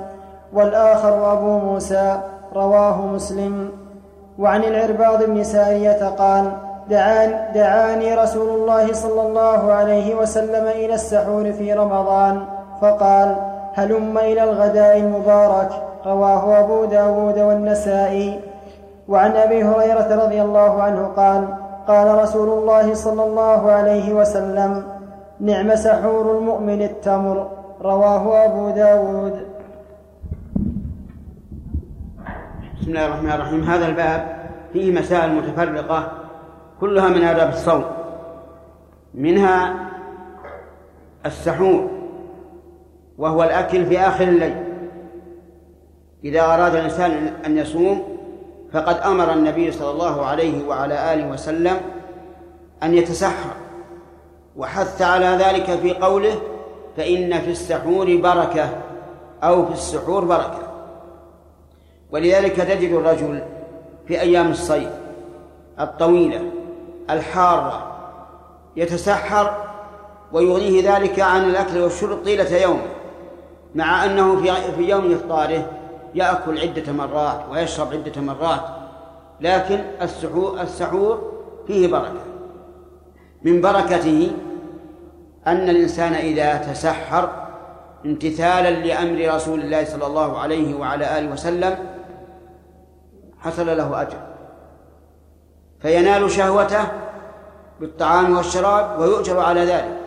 والآخر أبو موسى رواه مسلم. وعن العرباض بن سارية قال دعان دعاني رسول الله صلى الله عليه وسلم إلى السحور في رمضان. فقال هلم إلى الغداء المبارك. رواه أبو داود والنسائي. وعن أبي هريرة رضي الله عنه قال قال رسول الله صلى الله عليه وسلم نعم سحور المؤمن التمر. رواه أبو داود. بسم الله الرحمن الرحيم. هذا الباب فيه مسائل متفرقة كلها من آداب الصوم. منها السحور وهو الأكل في آخر الليل. إذا أراد الإنسان أن يصوم فقد أمر النبي صلى الله عليه وعلى آله وسلم أن يتسحر. وحث على ذلك في قوله فإن في السحور بركة أو في السحور بركة. ولذلك تجد الرجل في أيام الصيف الطويلة الحارة يتسحر ويغنيه ذلك عن الأكل والشرب طيلة يومه مع أنه في يوم إفطاره يأكل عدة مرات ويشرب عدة مرات لكن السحور السحور فيه بركة. من بركته أن الإنسان إذا تسحر امتثالا لأمر رسول الله صلى الله عليه وعلى آله وسلم حصل له أجر. فينال شهوته بالطعام والشراب ويؤجر على ذلك.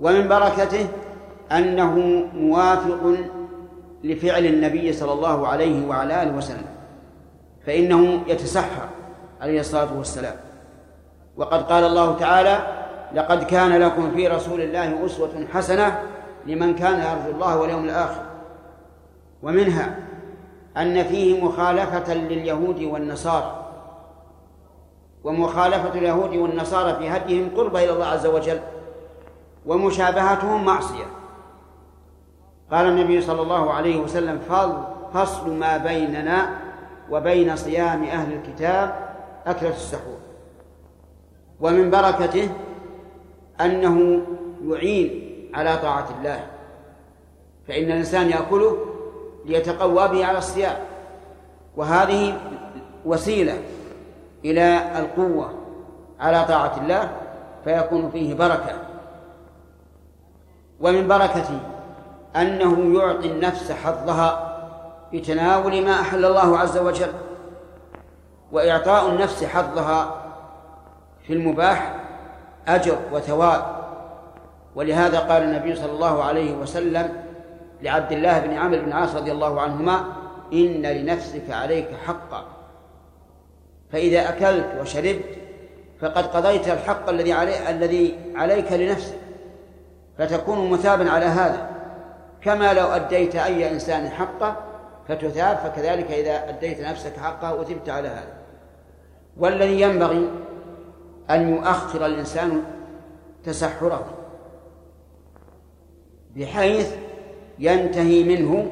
ومن بركته أنه موافق لفعل النبي صلى الله عليه وعلى آله وسلم فإنه يتسحر عليه الصلاة والسلام. وقد قال الله تعالى لقد كان لكم في رسول الله أسوة حسنة لمن كان يرجو الله واليوم الآخر. ومنها أن فيه مخالفة لليهود والنصارى ومخالفة اليهود والنصارى في هديهم قرب إلى الله عز وجل ومشابهتهم معصية. قال النبي صلى الله عليه وسلم فصل ما بيننا وبين صيام أهل الكتاب أكلة السحور. ومن بركته أنه يعين على طاعة الله فإن الإنسان يأكله ليتقوى به على الصيام. وهذه وسيلة إلى القوة على طاعة الله فيكون فيه بركة. ومن بركته أنه يعطي النفس حظها بتناول ما أحل الله عز وجل وإعطاء النفس حظها في المباح أجر وثواب. ولهذا قال النبي صلى الله عليه وسلم لعبد الله بن عمرو بن عاص رضي الله عنهما إن لنفسك عليك حقا. فإذا أكلت وشربت فقد قضيت الحق الذي علي الذي عليك لنفسك. فتكون مثابا على هذا. كما لو أديت أي إنسان حقه فتثاب فكذلك إذا أديت نفسك حقه أثبت على هذا. والذي ينبغي أن يؤخر الإنسان تسحره. بحيث ينتهي منه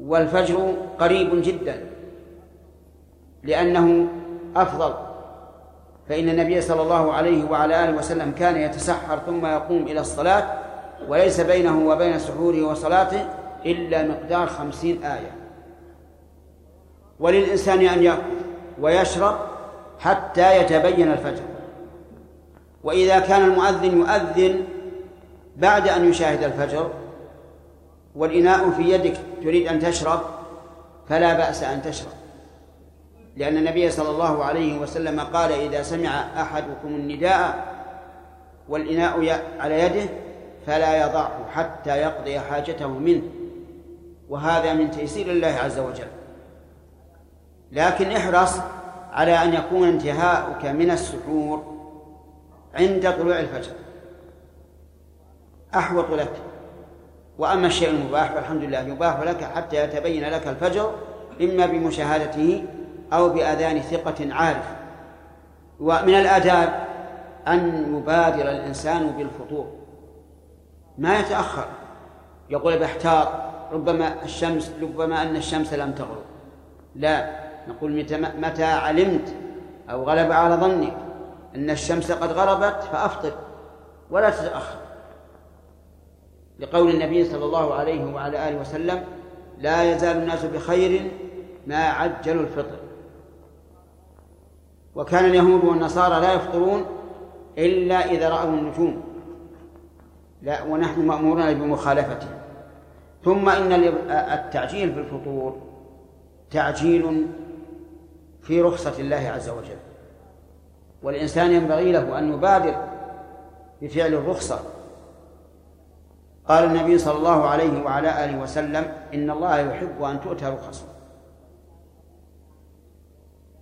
والفجر قريب جدا لأنه أفضل. فإن النبي صلى الله عليه وعلى آله وسلم كان يتسحر ثم يقوم إلى الصلاة وليس بينه وبين سحوره وصلاته إلا مقدار خمسين آية. وللإنسان أن يأكل ويشرب حتى يتبين الفجر. وإذا كان المؤذن يؤذن بعد أن يشاهد الفجر والإناء في يدك تريد أن تشرب فلا بأس أن تشرب. لأن النبي صلى الله عليه وسلم قال إذا سمع أحدكم النداء والإناء على يده فلا يضعه حتى يقضي حاجته منه. وهذا من تيسير الله عز وجل. لكن احرص على أن يكون انتهاؤك من السحور عند طلوع الفجر. أحوط لك. وأما الشيء المباح فالحمد لله يباح لك حتى يتبين لك الفجر إما بمشاهدته أو بأذان ثقة عارف. ومن الآداب أن يبادر الإنسان بالفطور. ما يتأخر. يقول بحتاط ربما الشمس ربما أن الشمس لم تغرب. لا نقول متى علمت أو غلب على ظنك أن الشمس قد غربت فأفطر ولا تتأخر. لقول النبي صلى الله عليه وعلى آله وسلم لا يزال الناس بخير ما عجلوا الفطر. وكان اليهود والنصارى لا يفطرون إلا إذا رأوا النجوم. لا ونحن مأمورون بمخالفته ثم إن التعجيل في الفطور تعجيل في رخصة الله عز وجل. والإنسان ينبغي له أن يبادر بفعل الرخصة. قال النبي صلى الله عليه وعلى آله وسلم إن الله يحب أن تؤتى رخصه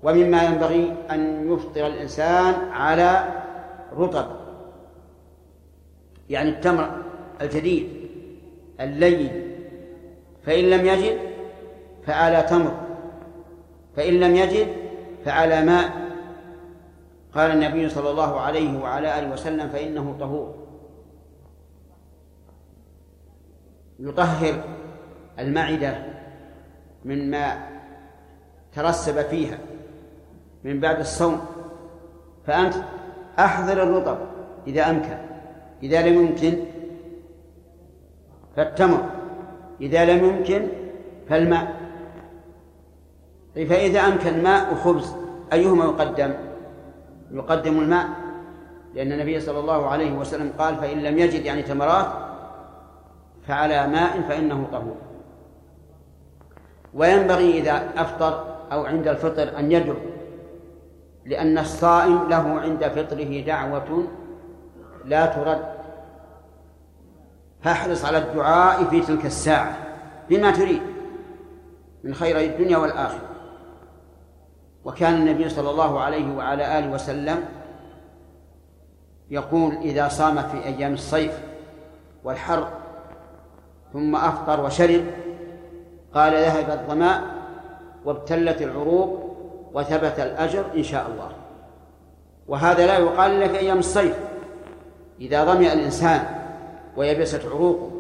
ومما ينبغي أن يفطر الإنسان على رطب يعني التمر الجديد اللين فإن لم يجد فعلى تمر فإن لم يجد فعلى ماء. قال النبي صلى الله عليه وعلى آله وسلم فإنه طهور. يطهر المعدة من ما ترسب فيها من بعد الصوم فأنت أحضر الرطب إذا أمكن إذا لم يمكن فالتمر إذا لم يمكن فالماء فإذا أمكن ماء وخبز أيهما يقدم؟ يقدم الماء لأن النبي صلى الله عليه وسلم قال فإن لم يجد يعني تمرات فعلى ماء فإنه طهور. وينبغي إذا أفطر أو عند الفطر أن يدعو لأن الصائم له عند فطره دعوة لا ترد. فاحرص على الدعاء في تلك الساعة بما تريد من خير الدنيا والآخرة. وكان النبي صلى الله عليه وعلى آله وسلم يقول إذا صام في أيام الصيف والحر ثم أفطر وشرب. قال ذهب الظماء وابتلت العروق وثبت الأجر إن شاء الله. وهذا لا يقال في أيام الصيف إذا ظمئ الإنسان ويبست عروقه.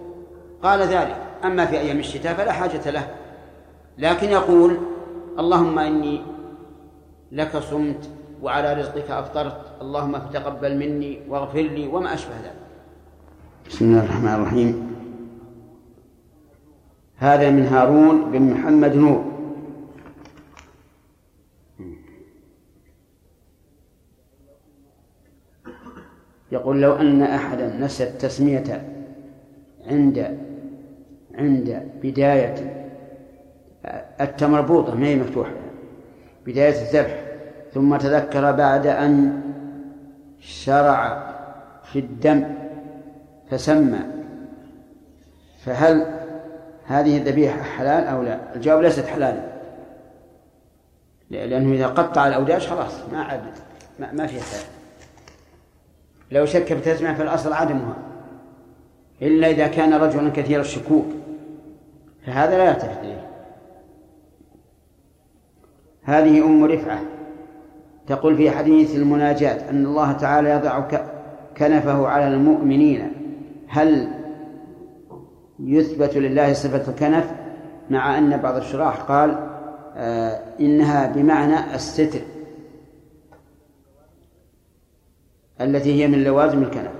قال ذلك. أما في أيام الشتاء فلا حاجة له. لكن يقول اللهم إني لك صمت وعلى رزقك أفطرت. اللهم فتقبل مني واغفر لي وما أشبه ذلك. بسم الله الرحمن الرحيم. هذا من هارون بن محمد نور يقول لو أن أحدا نسى التسمية عند عند بداية التمربوطة ما هي مفتوحة؟ بداية الذبح ثم تذكر بعد أن شرع في الدم فسمى فهل هذه الذبيحة حلال أو لا؟ الجواب ليست حلالا. لأنه إذا قطع الأوداج خلاص ما عاد ما, ما فيها حلال. لو شك بتسمع في الأصل عدمها. إلا إذا كان رجلا كثير الشكوك. فهذا لا يلتفت إليه. هذه أم رفعة. تقول في حديث المناجاة أن الله تعالى يضع كنفه على المؤمنين. هل يثبت لله صفة الكنف مع أن بعض الشراح قال آه إنها بمعنى الستر التي هي من لوازم الكنف.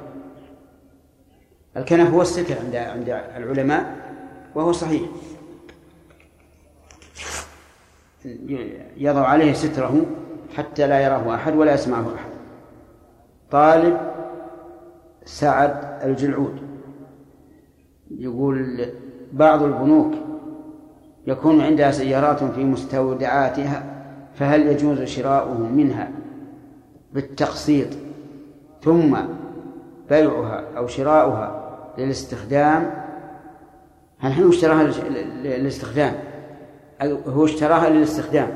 الكنف هو الستر عند عند العلماء وهو صحيح. يضع عليه ستره حتى لا يراه أحد ولا يسمعه أحد. طالب سعد الجلعود. يقول بعض البنوك يكون عندها سيارات في مستودعاتها فهل يجوز شراؤه منها بالتقسيط ثم بيعها أو شراؤها للاستخدام؟ هل اشتراها للاستخدام؟ هو اشتراها للاستخدام.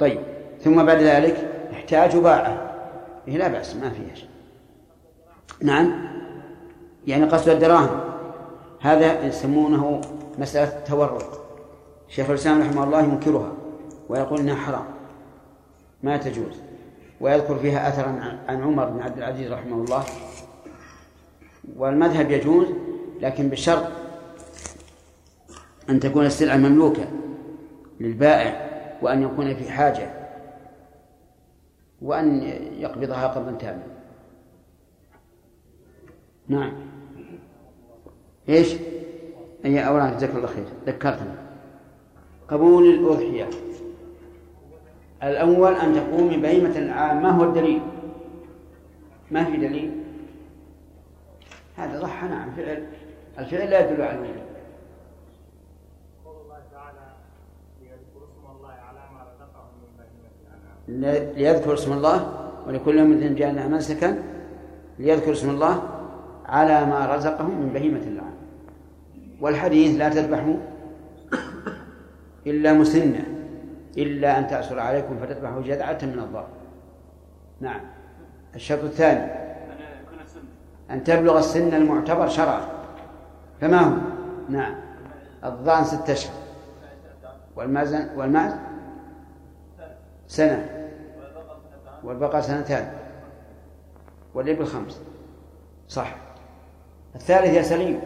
طيب ثم بعد ذلك احتاج وباعه إيه لا بأس ما فيها نعم؟ يعني قصد الدراهم. هذا يسمونه مسألة تورق شيخ الإسلام رحمه الله ينكرها ويقول إنها حرام ما تجوز. ويذكر فيها أثرا عن عمر بن عبد العزيز رحمه الله. والمذهب يجوز لكن بشرط أن تكون السلعة مملوكة للبائع وأن يكون في حاجة وأن يقبضها قبضا تاما نعم. إيش؟ أي أوراق جزاك الله خير. ذكرتنا. قبول الأضحية الأول أن تقوم بهيمة العام ما هو الدليل؟ ما في دليل؟ هذا ضحى. نعم. فعل الفعل لا يدل على الوجود. من ليذكر اسم الله ولكل يوم جعلنا منسكا ليذكر اسم الله على ما رزقهم من بهيمة الأنعام والحديث لا تذبحوا إلا مسنة إلا أن تأسر عليكم فتذبحوا جذعة من الضأن نعم. الشرط الثاني أن تبلغ السن المعتبر شرعا. فما هو؟ نعم. الضأن ستة أشهر. والمازن والمعز سنة. والبقر سنتان والإبل خمس. صح. الثالث يا سليم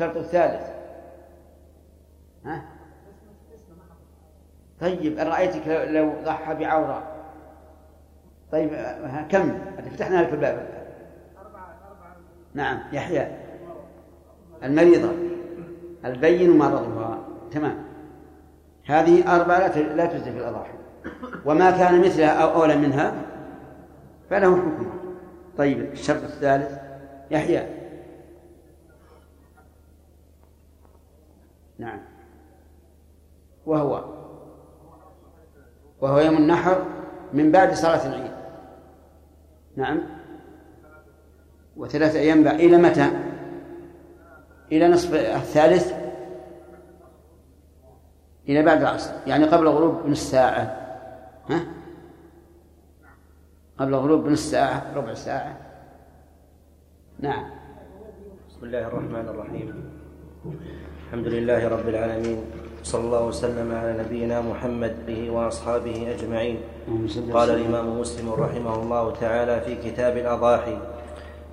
الشرط الثالث. ها؟ طيب أرأيتك لو ضحى بعورة. طيب كم؟ فتحنا لك الباب. نعم يحيى. المريضة. البين مرضها. تمام. هذه أربعة لا تجزي في الأضاحي. وما كان مثلها أو أولى منها فله حكم طيب الشرط الثالث. يحيى نعم وهو وهو يوم النحر من بعد صلاة العيد. نعم. وثلاثة أيام بعد. إلى متى؟ إلى نصف الثالث؟ إلى بعد العصر. يعني قبل غروب نصف ساعة. ها؟ قبل غروب نصف ساعة ربع ساعة. نعم. بسم الله الرحمن الرحيم. الحمد لله رب العالمين. صلى الله وسلم على نبينا محمد به وأصحابه أجمعين. قال الإمام مسلم رحمه الله تعالى في كتاب الأضاحي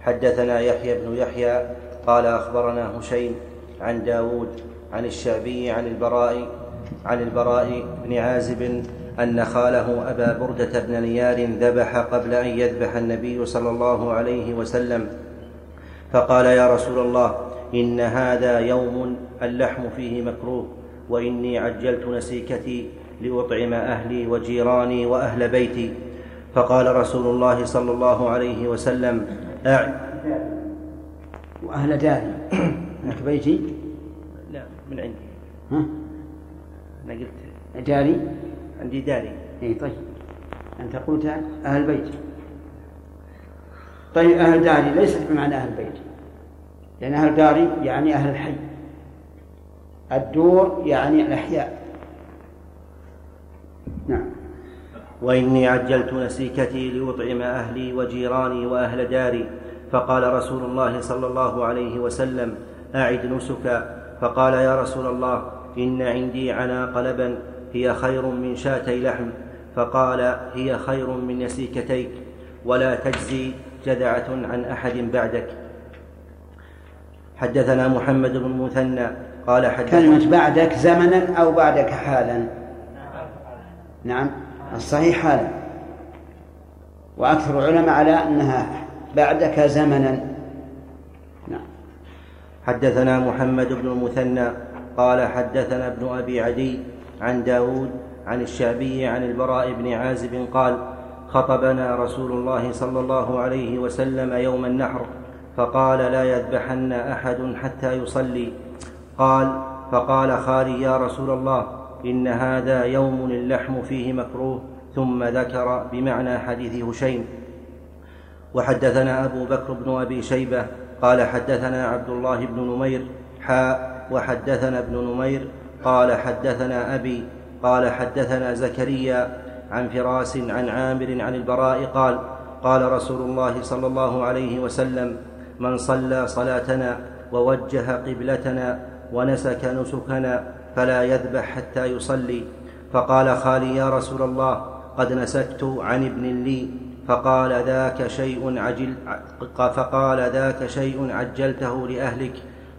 حدثنا يحيى بن يحيى قال أخبرنا هشيم عن داود عن الشعبي عن البراء عن البراء بن عازب أن خاله أبا بردة بن نيار ذبح قبل أن يذبح النبي صلى الله عليه وسلم. فقال يا رسول الله إن هذا يوم اللحم فيه مكروه. وإني عجلت نسيكتي لأطعم أهلي وجيراني وأهل بيتي. فقال رسول الله صلى الله عليه وسلم أع وأهل داري لك بيتي؟ لا من عندي. ها؟ أنا قلت داري؟ عندي داري. اي طيب. أنت قلت أهل بيت. طيب أهل داري ليست بمعنى أهل بيت. لأن أهل داري يعني أهل الحي. الدور يعني الأحياء. نعم. وإني عجلت نسيكتي لأطعم أهلي وجيراني وأهل داري فقال رسول الله صلى الله عليه وسلم أعد نسكا فقال يا رسول الله إن عندي عناق لبن هي خير من شاتي لحم. فقال هي خير من نسيكتيك ولا تجزي جذعة عن أحد بعدك. حدثنا محمد بن مثنى قال حدثنا كلمة بعدك زمنا أو بعدك حالا. نعم الصحيح حالا. وأكثر العلماء على أنها بعدك زمنا. نعم. حدثنا محمد بن المثنى قال حدثنا ابن أبي عدي عن داود عن الشعبي عن البراء بن عازب قال خطبنا رسول الله صلى الله عليه وسلم يوم النحر فقال لا يذبحن أحد حتى يصلي. قال فقال خالي يا رسول الله إن هذا يوم اللحم فيه مكروه ثم ذكر بمعنى حديث هشيم. وحدثنا أبو بكر بن أبي شيبة قال حدثنا عبد الله بن نمير حاء وحدثنا ابن نمير قال حدثنا أبي قال حدثنا زكريا عن فراس عن عامر عن البراء قال قال رسول الله صلى الله عليه وسلم من صلى صلاتنا ووجه قبلتنا ونسك نسكنا فلا يذبح حتى يصلي. فقال خالي يا رسول الله قد نسكت عن ابن لي. فقال ذاك شيء عجل فقال ذاك شيء عجلته لأهلك.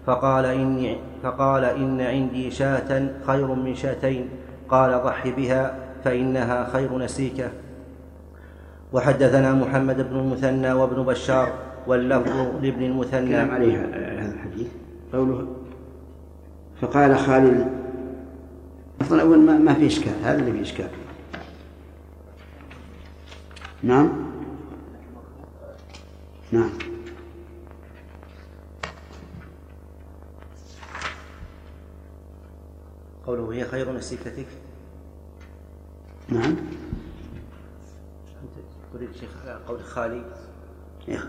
فقال إني فقال إن عندي شاة خير من شاتين. قال ضح بها فإنها خير نسيكة. وحدثنا محمد بن المثنى وابن بشار واللفظ لابن المثنى. كلام عليه هذا الحديث. قوله فقال خالد أصلا أول ما, ما في إشكال هذا اللي في إشكال. نعم؟ نعم. قوله هي خير نسيكتك نعم. شيخ قول خالي يا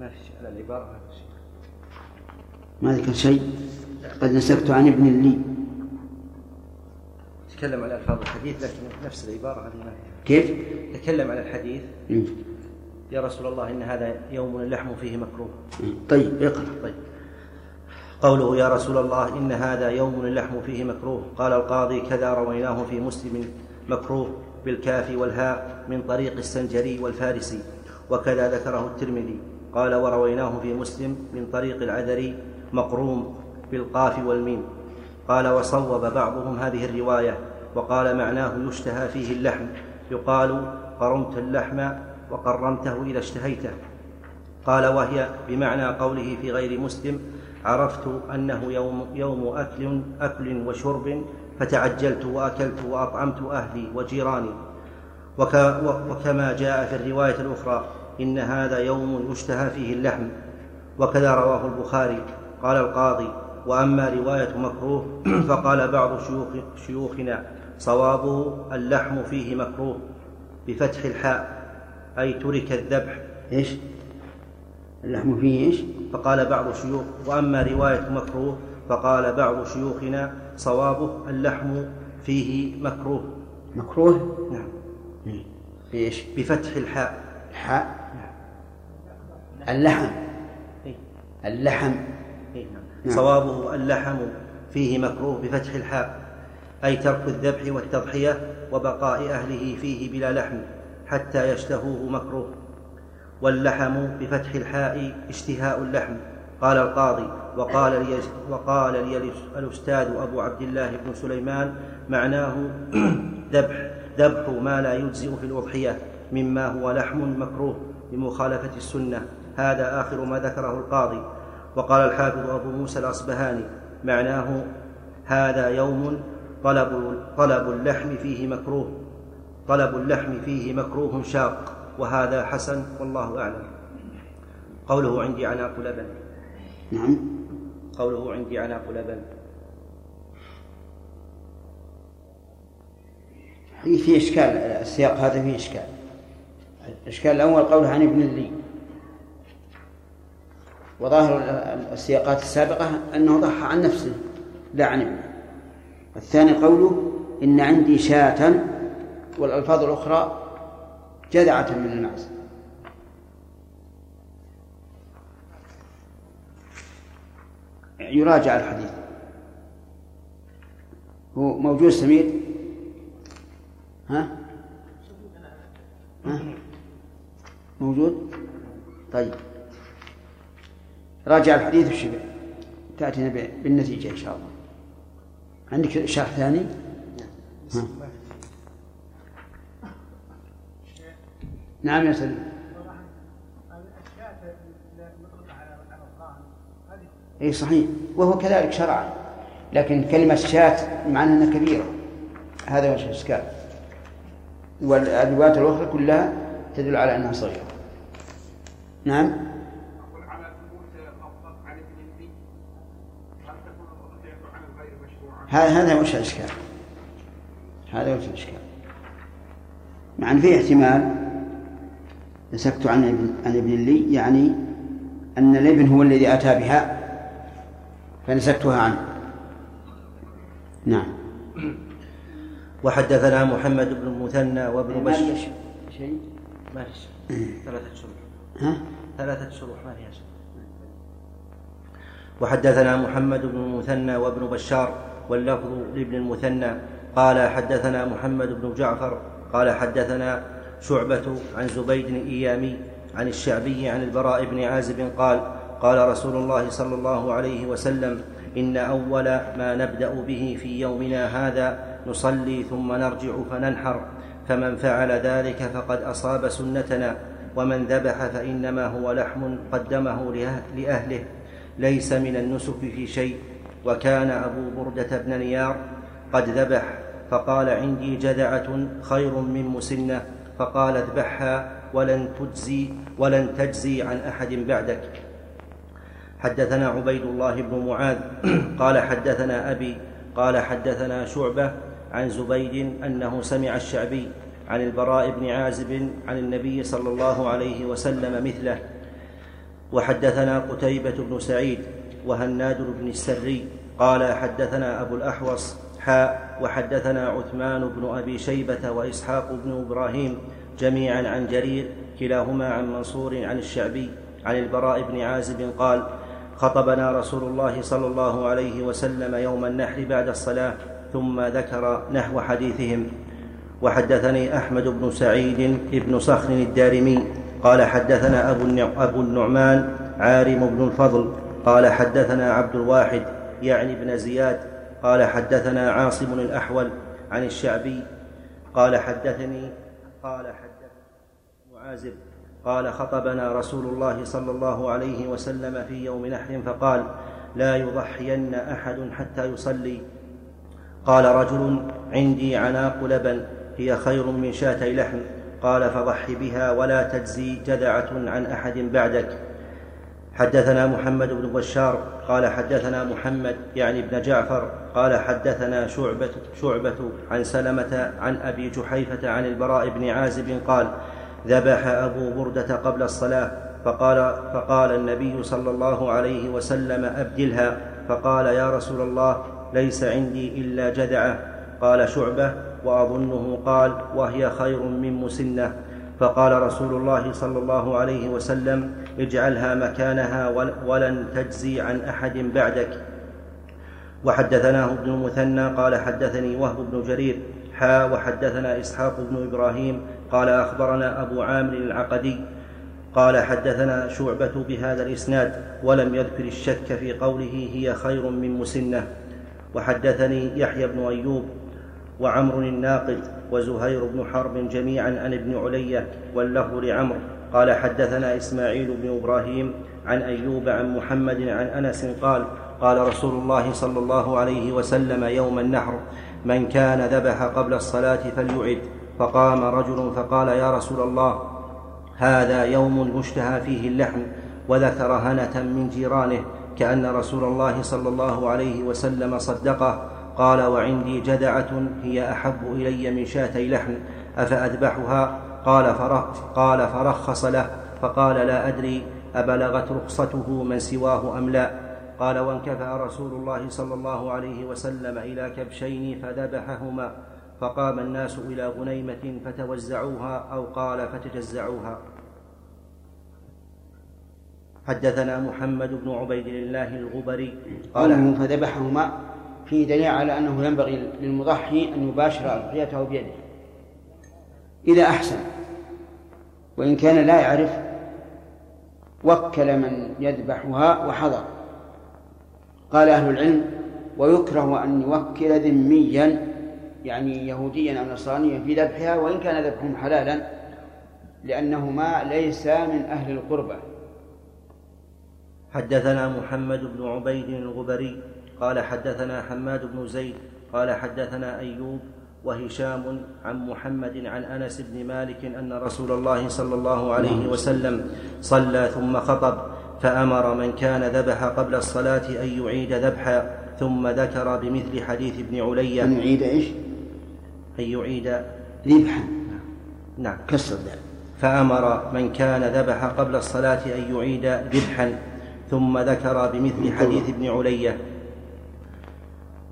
ما في شيء على العبارة ما في شيء ما ذكر شيء؟ قد نسكت عن ابن لي. تكلم على ألفاظ الحديث لكن نفس العبارة هذه ما فيها كيف؟ تكلم على الحديث. مم. يا رسول الله إن هذا يوم اللحم فيه مكروه. طيب اقرأ. طيب. قوله يا رسول الله إن هذا يوم اللحم فيه مكروه. قال القاضي كذا رويناه في مسلم مكروه بالكاف والهاء من طريق السنجري والفارسي وكذا ذكره الترمذي. قال ورويناه في مسلم من طريق العذري مقروم بالقاف والميم. قال وصوب بعضهم هذه الرواية وقال معناه يشتهى فيه اللحم. يقال قرمت اللحم وقرمته إذا اشتهيته. قال وهي بمعنى قوله في غير مسلم عرفت أنه يوم, يوم أكل أكل وشرب فتعجلت وأكلت وأطعمت أهلي وجيراني. وك وكما جاء في الرواية الأخرى إن هذا يوم يشتهى فيه اللحم وكذا رواه البخاري قال القاضي وأما رواية مكروه *clears throat* فقال بعض شيوخ شيوخنا صوابه اللحم فيه مكروه بفتح الحاء أي ترك الذبح إيش؟ اللحم فيه إيش؟ فقال بعض الشيوخ وأما رواية مكروه فقال بعض شيوخنا صوابه اللحم فيه مكروه مكروه؟ نعم بايش؟ بفتح الحاء الحاء اللحم إيه. اللحم إيه نعم. نعم. صوابه اللحم فيه مكروه بفتح الحاء أي ترك الذبح والتضحية وبقاء أهله فيه بلا لحم حتى يشتهوه مكروه واللحم بفتح الحاء اشتهاء اللحم قال القاضي وقال لي وقال لي الأستاذ أبو عبد الله بن سليمان معناه *clears throat* ذبح ذبح ما لا يجزئ في الأضحية مما هو لحم مكروه بمخالفة السنة هذا آخر ما ذكره القاضي. وقال الحافظ أبو موسى الأصبهاني معناه هذا يوم طلب طلب اللحم فيه مكروه. طلب اللحم فيه مكروه شاق. وهذا حسن والله أعلم. قوله عندي عناق لبن نعم. قوله عندي عناق لبن في إشكال السياق هذا فيه إشكال. الإشكال الأول قوله عن ابن لي وظاهر السياقات السابقة أنه ضحى عن نفسه لا عن ابنه. الثاني قوله إن عندي شاة والألفاظ الأخرى جذعة من المعز يراجع الحديث. هو موجود سمير؟ ها؟ ها؟ موجود؟ طيب. راجع الحديث وش تأتينا بالنتيجة إن شاء الله. عندك شرح ثاني؟ ها. نعم يا سليم إي صحيح. وهو كذلك شرعا. لكن كلمة شاة معنى أنها كبيرة. هذا وجه الإشكال. والروايات الأخرى كلها تدل على أنها صغيرة. نعم؟ هذا هذا وجه الإشكال؟ هذا وجه الإشكال؟ مع أن فيه احتمال نسكت عن ابن عن ابن لي يعني أن الابن هو الذي أتى بها فنسكتها عنه. نعم. وحدثنا محمد بن المثنى وابن ما بشر. فيها شيء؟ ما في شيء. ثلاثة شروح. ها؟ ثلاثة شروح ما فيها شيء. وحدثنا محمد بن المثنى وابن بشار. واللفظ لابن المثنى. قال حدثنا محمد بن جعفر. قال حدثنا شعبة عن زبيد الإيامي عن الشعبي عن البراء بن عازب قال قال رسول الله صلى الله عليه وسلم إن أول ما نبدأ به في يومنا هذا نصلي ثم نرجع فننحر فمن فعل ذلك فقد أصاب سنتنا ومن ذبح فإنما هو لحم قدمه لأه- لأهله ليس من النسك في شيء. وكان أبو بردة بن نيار قد ذبح فقال عندي جذعة خير من مسنة فقال اذبحها ولن تجزي ولن تجزي عن أحد بعدك. حدثنا عبيد الله بن معاذ قال حدثنا أبي قال حدثنا شعبة عن زبيد أنه سمع الشعبي عن البراء بن عازب عن النبي صلى الله عليه وسلم مثله. وحدثنا قتيبة بن سعيد وهناد بن السري قال حدثنا أبو الأحوص حاء وحدثنا عثمان بن أبي شيبة وإسحاق بن إبراهيم جميعا عن جرير كلاهما عن منصور عن الشعبي عن البراء بن عازب قال خطبنا رسول الله صلى الله عليه وسلم يوم النحر بعد الصلاة ثم ذكر نحو حديثهم. وحدثني أحمد بن سعيد بن صخر الدارمي قال حدثنا أبو النعمان عارم بن الفضل قال حدثنا عبد الواحد يعني ابن زياد قال حدثنا عاصم الأحول عن الشعبي قال حدثني قال حدثني معازب قال خطبنا رسول الله صلى الله عليه وسلم في يوم نحر فقال لا يضحين أحد حتى يصلي. قال رجل عندي عناق لبن هي خير من شاتي لحم. قال فضح بها ولا تجزي جذعة عن أحد بعدك. حدثنا محمد بن بشار قال حدثنا محمد يعني ابن جعفر قال حدثنا شعبة, شعبة عن سلمة عن أبي جحيفة عن البراء بن عازب قال ذبح أبو بردة قبل الصلاة فقال, فقال النبي صلى الله عليه وسلم أبدلها فقال يا رسول الله ليس عندي إلا جذعة قال شعبة وأظنه قال وهي خير من مسنة فقال رسول الله صلى الله عليه وسلم اجعلها مكانها ولن تجزي عن أحد بعدك. وحدثناه ابن المثنى قال حدثني وهب بن جرير حا وحدثنا إسحاق بن إبراهيم قال أخبرنا أبو عامر العقدي قال حدثنا شعبة بهذا الإسناد ولم يذكر الشك في قوله هي خير من مسنة. وحدثني يحيى بن أيوب وعمر الناقد وزهير بن حرب جميعا عن ابن علية واللفظ لعمر. قال حدثنا إسماعيل بن إبراهيم عن أيوب عن محمد عن أنس قال قال رسول الله صلى الله عليه وسلم يوم النحر من كان ذبح قبل الصلاة فليعد فقام رجل فقال يا رسول الله هذا يوم يشتهى فيه اللحم وذكر هنة من جيرانه كأن رسول الله صلى الله عليه وسلم صدقه قال وعندي جدعة هي أحب إلي من شاتي لحم أفأذبحها قال, قال فرخص له فقال لا أدري أبلغت رخصته من سواه أم لا. قال وانكفأ رسول الله صلى الله عليه وسلم إلى كبشين فذبحهما فقام الناس إلى غنيمة فتوزعوها أو قال فتجزعوها. حدثنا محمد بن عبيد الله الغبري قال فذبحهما فيه دليل على أنه ينبغي للمضحي أن يباشر أضحيته بيده. إذا أحسن. وإن كان لا يعرف وكل من يذبحها وحضر. قال أهل العلم ويكره أن يوكل ذميا يعني يهوديا أو نصرانيا في ذبحها وإن كان ذبحهم حلالا لأنهما ليسا من أهل القربة. حدثنا محمد بن عبيد الغبري قال حدثنا حماد بن زيد قال حدثنا أيوب وهشام عن محمد عن أنس بن مالك أن رسول الله صلى الله عليه وسلم صلى ثم خطب فأمر من كان ذبح قبل الصلاة أن يعيد ذبحا ثم ذكر بمثل حديث ابن علي أن يعيد إيش؟ أن يعيد ذبحا. نعم. كسر ذلك. فأمر من كان ذبح قبل الصلاة أن يعيد ذبحا ثم ذكر بمثل حديث ابن علية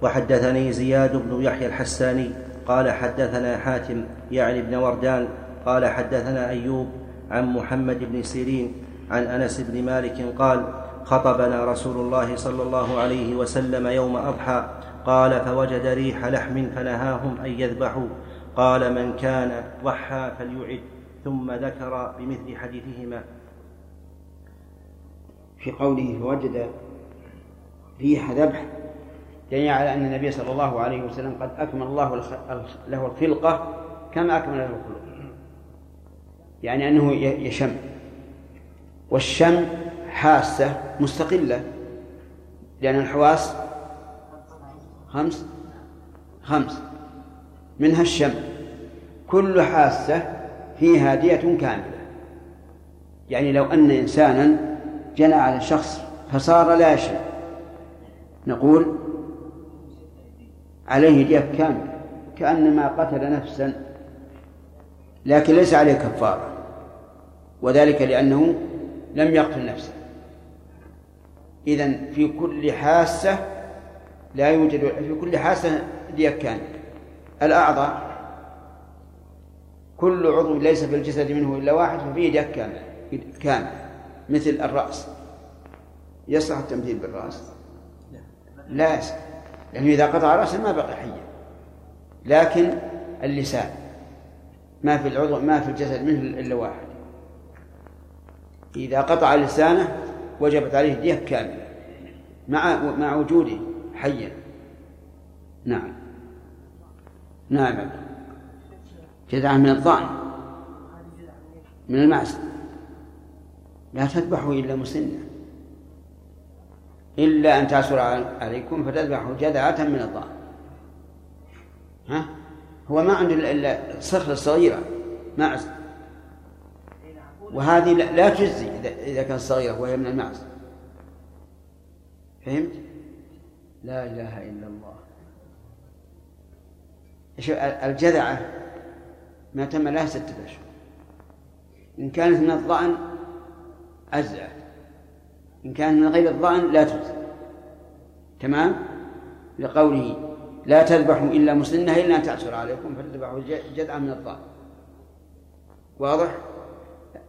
وحدثني زياد بن يحيى الحساني قال حدثنا حاتم يعني ابن وردان قال حدثنا أيوب عن محمد بن سيرين عن أنس بن مالك قال خطبنا رسول الله صلى الله عليه وسلم يوم أضحى قال فوجد ريح لحم فنهاهم أن يذبحوا قال من كان ضحى فليعد ثم ذكر بمثل حديثهما في قوله فوجد ريح ذبح دليل على أن النبي صلى الله عليه وسلم قد أكمل الله له الخلقة كما أكمل له الخلق. يعني أنه يشم. والشم حاسة مستقلة. لأن الحواس خمس؟ خمس. منها الشم. كل حاسة فيها دية كاملة. يعني لو أن إنسانا جنى على شخص فصار لا يشم نقول عليه دية كاملة كأنما قتل نفسا لكن ليس عليه كفارة وذلك لأنه لم يقتل نفسه. إذن في كل حاسة لا يوجد في كل حاسة دية كاملة الأعضاء كل عضو ليس في الجسد منه إلا واحد ففيه دية كاملة كاملة مثل الرأس. يصلح التمثيل بالرأس؟ لا يصلح. لأنه إذا قطع رأسه ما بقي حيا لكن اللسان ما في العضو ما في الجسد منه إلا واحد. إذا قطع لسانه وجبت عليه دية كاملة مع مع وجوده حيا نعم. نعم. جذعة من الضأن. من المعز لا تذبحوا إلا مسنة. إلا أن تعسر عليكم فتذبحوا جذعة من الضأن. ها؟ هو ما عنده إلا الصخرة الصغيرة معز وهذه لا تجزي إذا كانت صغيرة وهي من المعز فهمت؟ لا إله إلا الله. الجذعة ما تم لها ستة أشهر. إن كانت من الظأن أجزأت إن كانت من غير الظأن لا تجزي تمام؟ لقوله لا تذبحوا إلا مسنة إلا أن تعسر عليكم فتذبحوا جذعة من الظأن. واضح؟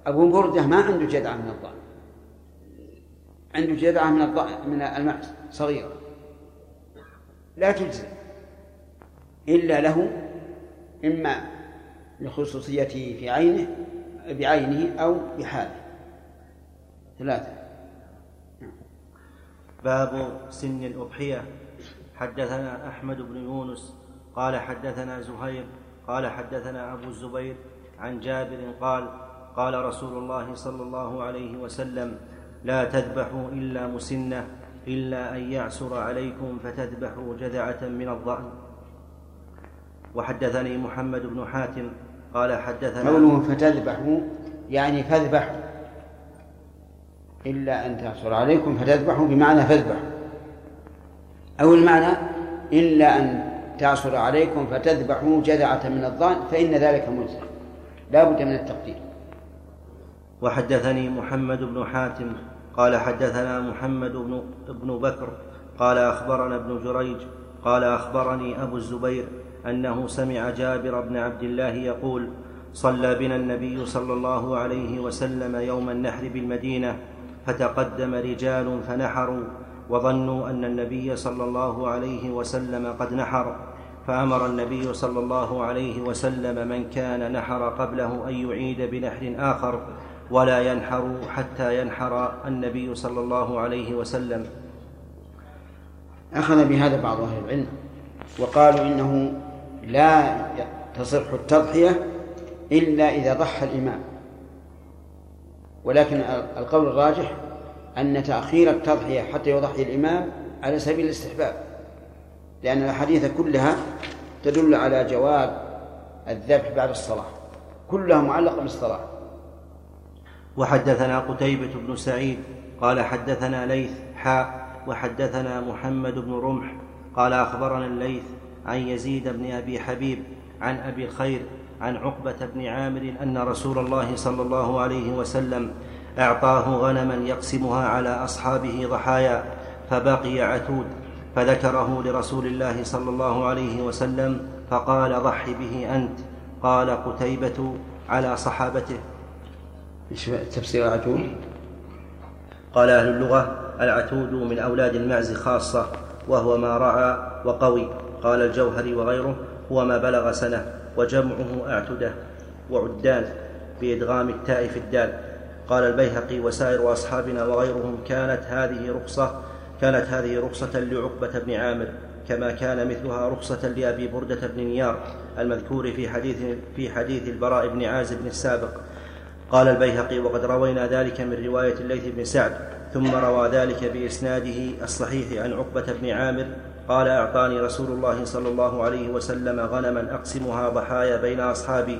أبو بردة ما عنده جذعة من الظأن. عنده جذعة من الظأن من المعز صغيرة لا تجزي إلا له إما لخصوصيته في عينه بعينه أو بحاله. ثلاثة. باب سن الأضحية. حدثنا أحمد بن يونس قال حدثنا زهير قال حدثنا أبو الزبير عن جابر قال قال رسول الله صلى الله عليه وسلم لا تذبحوا إلا مسنة إلا أن يعسر عليكم فتذبحوا جذعة من الضأن. وحدثني محمد بن حاتم قال حدثنا قوله فتذبحوا يعني فاذبحوا. إلا أن تعصر عليكم فتذبحوا بمعنى فاذبحوا. أو المعنى إلا أن تعصر عليكم فتذبحوا جذعة من الضأن فإن ذلك ملزم لا بد من التقدير. وحدثني محمد بن حاتم قال حدثنا محمد بن, بن بكر قال أخبرنا ابن جريج قال أخبرني أبو الزبير أنه سمع جابر بن عبد الله يقول صلى بنا النبي صلى الله عليه وسلم يوم النحر بالمدينة فتقدم رجال فنحروا وظنوا أن النبي صلى الله عليه وسلم قد نحر فأمر النبي صلى الله عليه وسلم من كان نحر قبله أن يعيد بنحر آخر ولا ينحر حتى ينحر النبي صلى الله عليه وسلم. أخذ بهذا بعض أهل العلم وقالوا إنه لا تصح التضحية إلا إذا ضحى الإمام. ولكن القول الراجح أن تأخير التضحية حتى يضحي الإمام على سبيل الاستحباب لأن الأحاديث كلها تدل على جواز الذبح بعد الصلاة كلها معلقة بالصلاة. وحدثنا قتيبة بن سعيد قال حدثنا ليث حاء وحدثنا محمد بن رمح قال أخبرنا الليث عن يزيد بن أبي حبيب عن أبي الخير عن عقبة بن عامر أن رسول الله صلى الله عليه وسلم أعطاه غنما يقسمها على أصحابه ضحايا فبقي عتود فذكره لرسول الله صلى الله عليه وسلم فقال ضح به أنت. قال قتيبة على صحابته. إيش تفسير العتود قال أهل اللغة العتود من أولاد المعز خاصة وهو ما رعى وقوي. قال الجوهري وغيره هو ما بلغ سنة. وجمعه أعتده وعدان بإدغام التاء في الدال. قال البيهقي وسائر أصحابنا وغيرهم كانت هذه رخصة كانت هذه رخصة لعقبة بن عامر كما كان مثلها رخصة لأبي بردة بن نيار المذكور في حديث في حديث البراء بن عازب السابق. قال البيهقي وقد روينا ذلك من رواية الليث بن سعد ثم روى ذلك بإسناده الصحيح عن عقبة بن عامر قال أعطاني رسول الله صلى الله عليه وسلم غنما أقسمها ضحايا بين أصحابي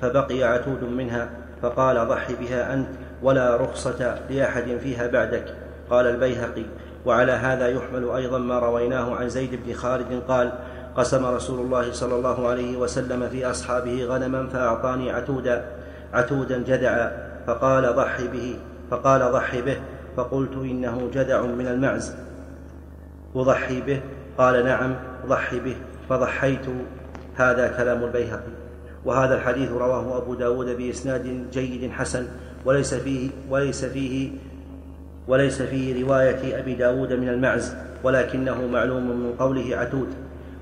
فبقي عتود منها فقال ضح بها أنت ولا رخصة لأحد فيها بعدك. قال البيهقي وعلى هذا يحمل أيضا ما رويناه عن زيد بن خالد قال قسم رسول الله صلى الله عليه وسلم في أصحابه غنما فأعطاني عتودا عتودا جدعا فقال ضح به فقال ضح به فقلت إنه جدع من المعز. أضحي به قال نعم ضحي به فضحيت هذا كلام البيهقي. وهذا الحديث رواه أبو داود بإسناد جيد حسن وليس فيه وليس فيه وليس فيه رواية أبي داود من المعز ولكنه معلوم من قوله عتود.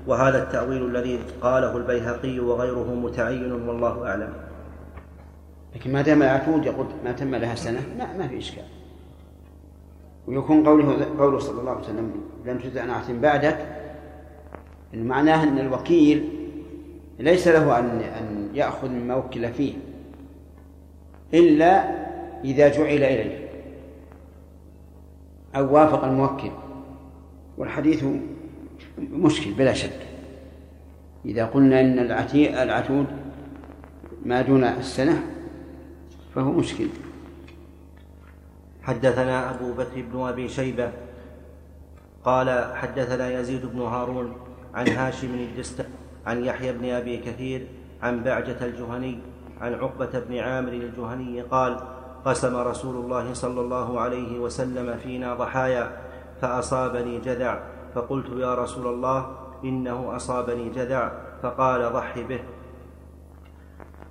وهذا التأويل الذي قاله البيهقي وغيره متعين والله أعلم. لكن ما دام العتود يقول ما تم لها سنة؟ ما, ما في إشكال. ويكون قوله قوله صلى الله عليه وسلم لم تزع نعت بعدك. معناه أن الوكيل ليس له أن أن يأخذ مما وكل فيه إلا إذا جعل إليه أو وافق الموكل. والحديث مشكل بلا شك. إذا قلنا إن العتود ما دون السنة فهو مشكل. حدثنا أبو بكر بن أبي شيبة قال حدثنا يزيد بن هارون عن هاشم الدست عن يحيى بن أبي كثير عن بعجة الجهني عن عقبة بن عامر الجهني قال قسم رسول الله صلى الله عليه وسلم فينا ضحايا فأصابني جذع فقلت يا رسول الله إنه أصابني جذع فقال ضح به.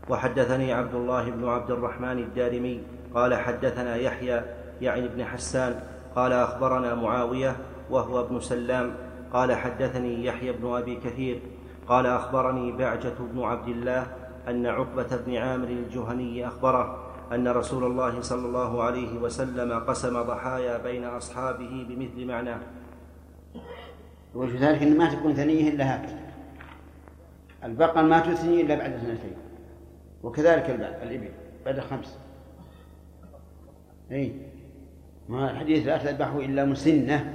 وحدثني عبد الله بن عبد الرحمن الدارمي قال حدثنا يحيى يعني ابن حسان قال أخبرنا معاوية وهو ابن سلام قال حدثني يحيى بن أبي كثير قال أخبرني بعجة بن عبد الله أن عقبة بن عامر الجهني أخبره أن رسول الله صلى الله عليه وسلم قسم ضحايا بين أصحابه بمثل معناه وجه ذلك أن ما تكون ثنية إلا هكذا البقر ما تثني إلا بعد سنتين وكذلك الإبل بعد خمس. أي ما الحديث لا تذبحه إلا مسنة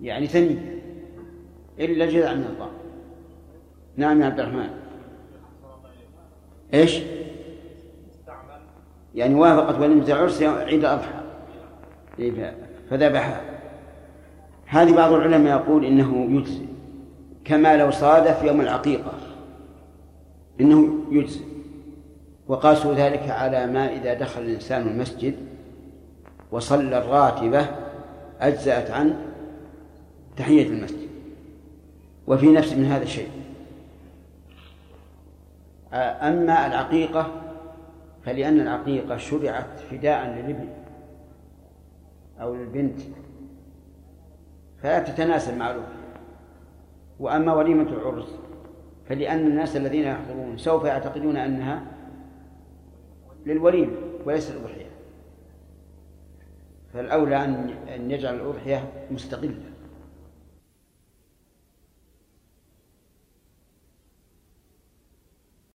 يعني ثني إلا جذع من الضأن نعم يا عبد الرحمن. إيش؟ يعني وافقت وليمة العرس عيد الأضحى. إيه، فذبحها هذه بعض العلماء يقول إنه يجزي كما لو صادف يوم العقيقة إنه يجزي وقاسوا ذلك على ما إذا دخل الإنسان المسجد وصلى الراتبة أجزأت عن تحية المسجد. وفي نفس من هذا الشيء. أما العقيقة فلأن العقيقة شرعت فداء للابن أو للبنت فلا تتناسب مع الأخرى وأما وليمة العرس فلأن الناس الذين يحضرون سوف يعتقدون أنها للوليمة وليس للأضحية. فالأولى أن يجعل الأضحية مستقلة.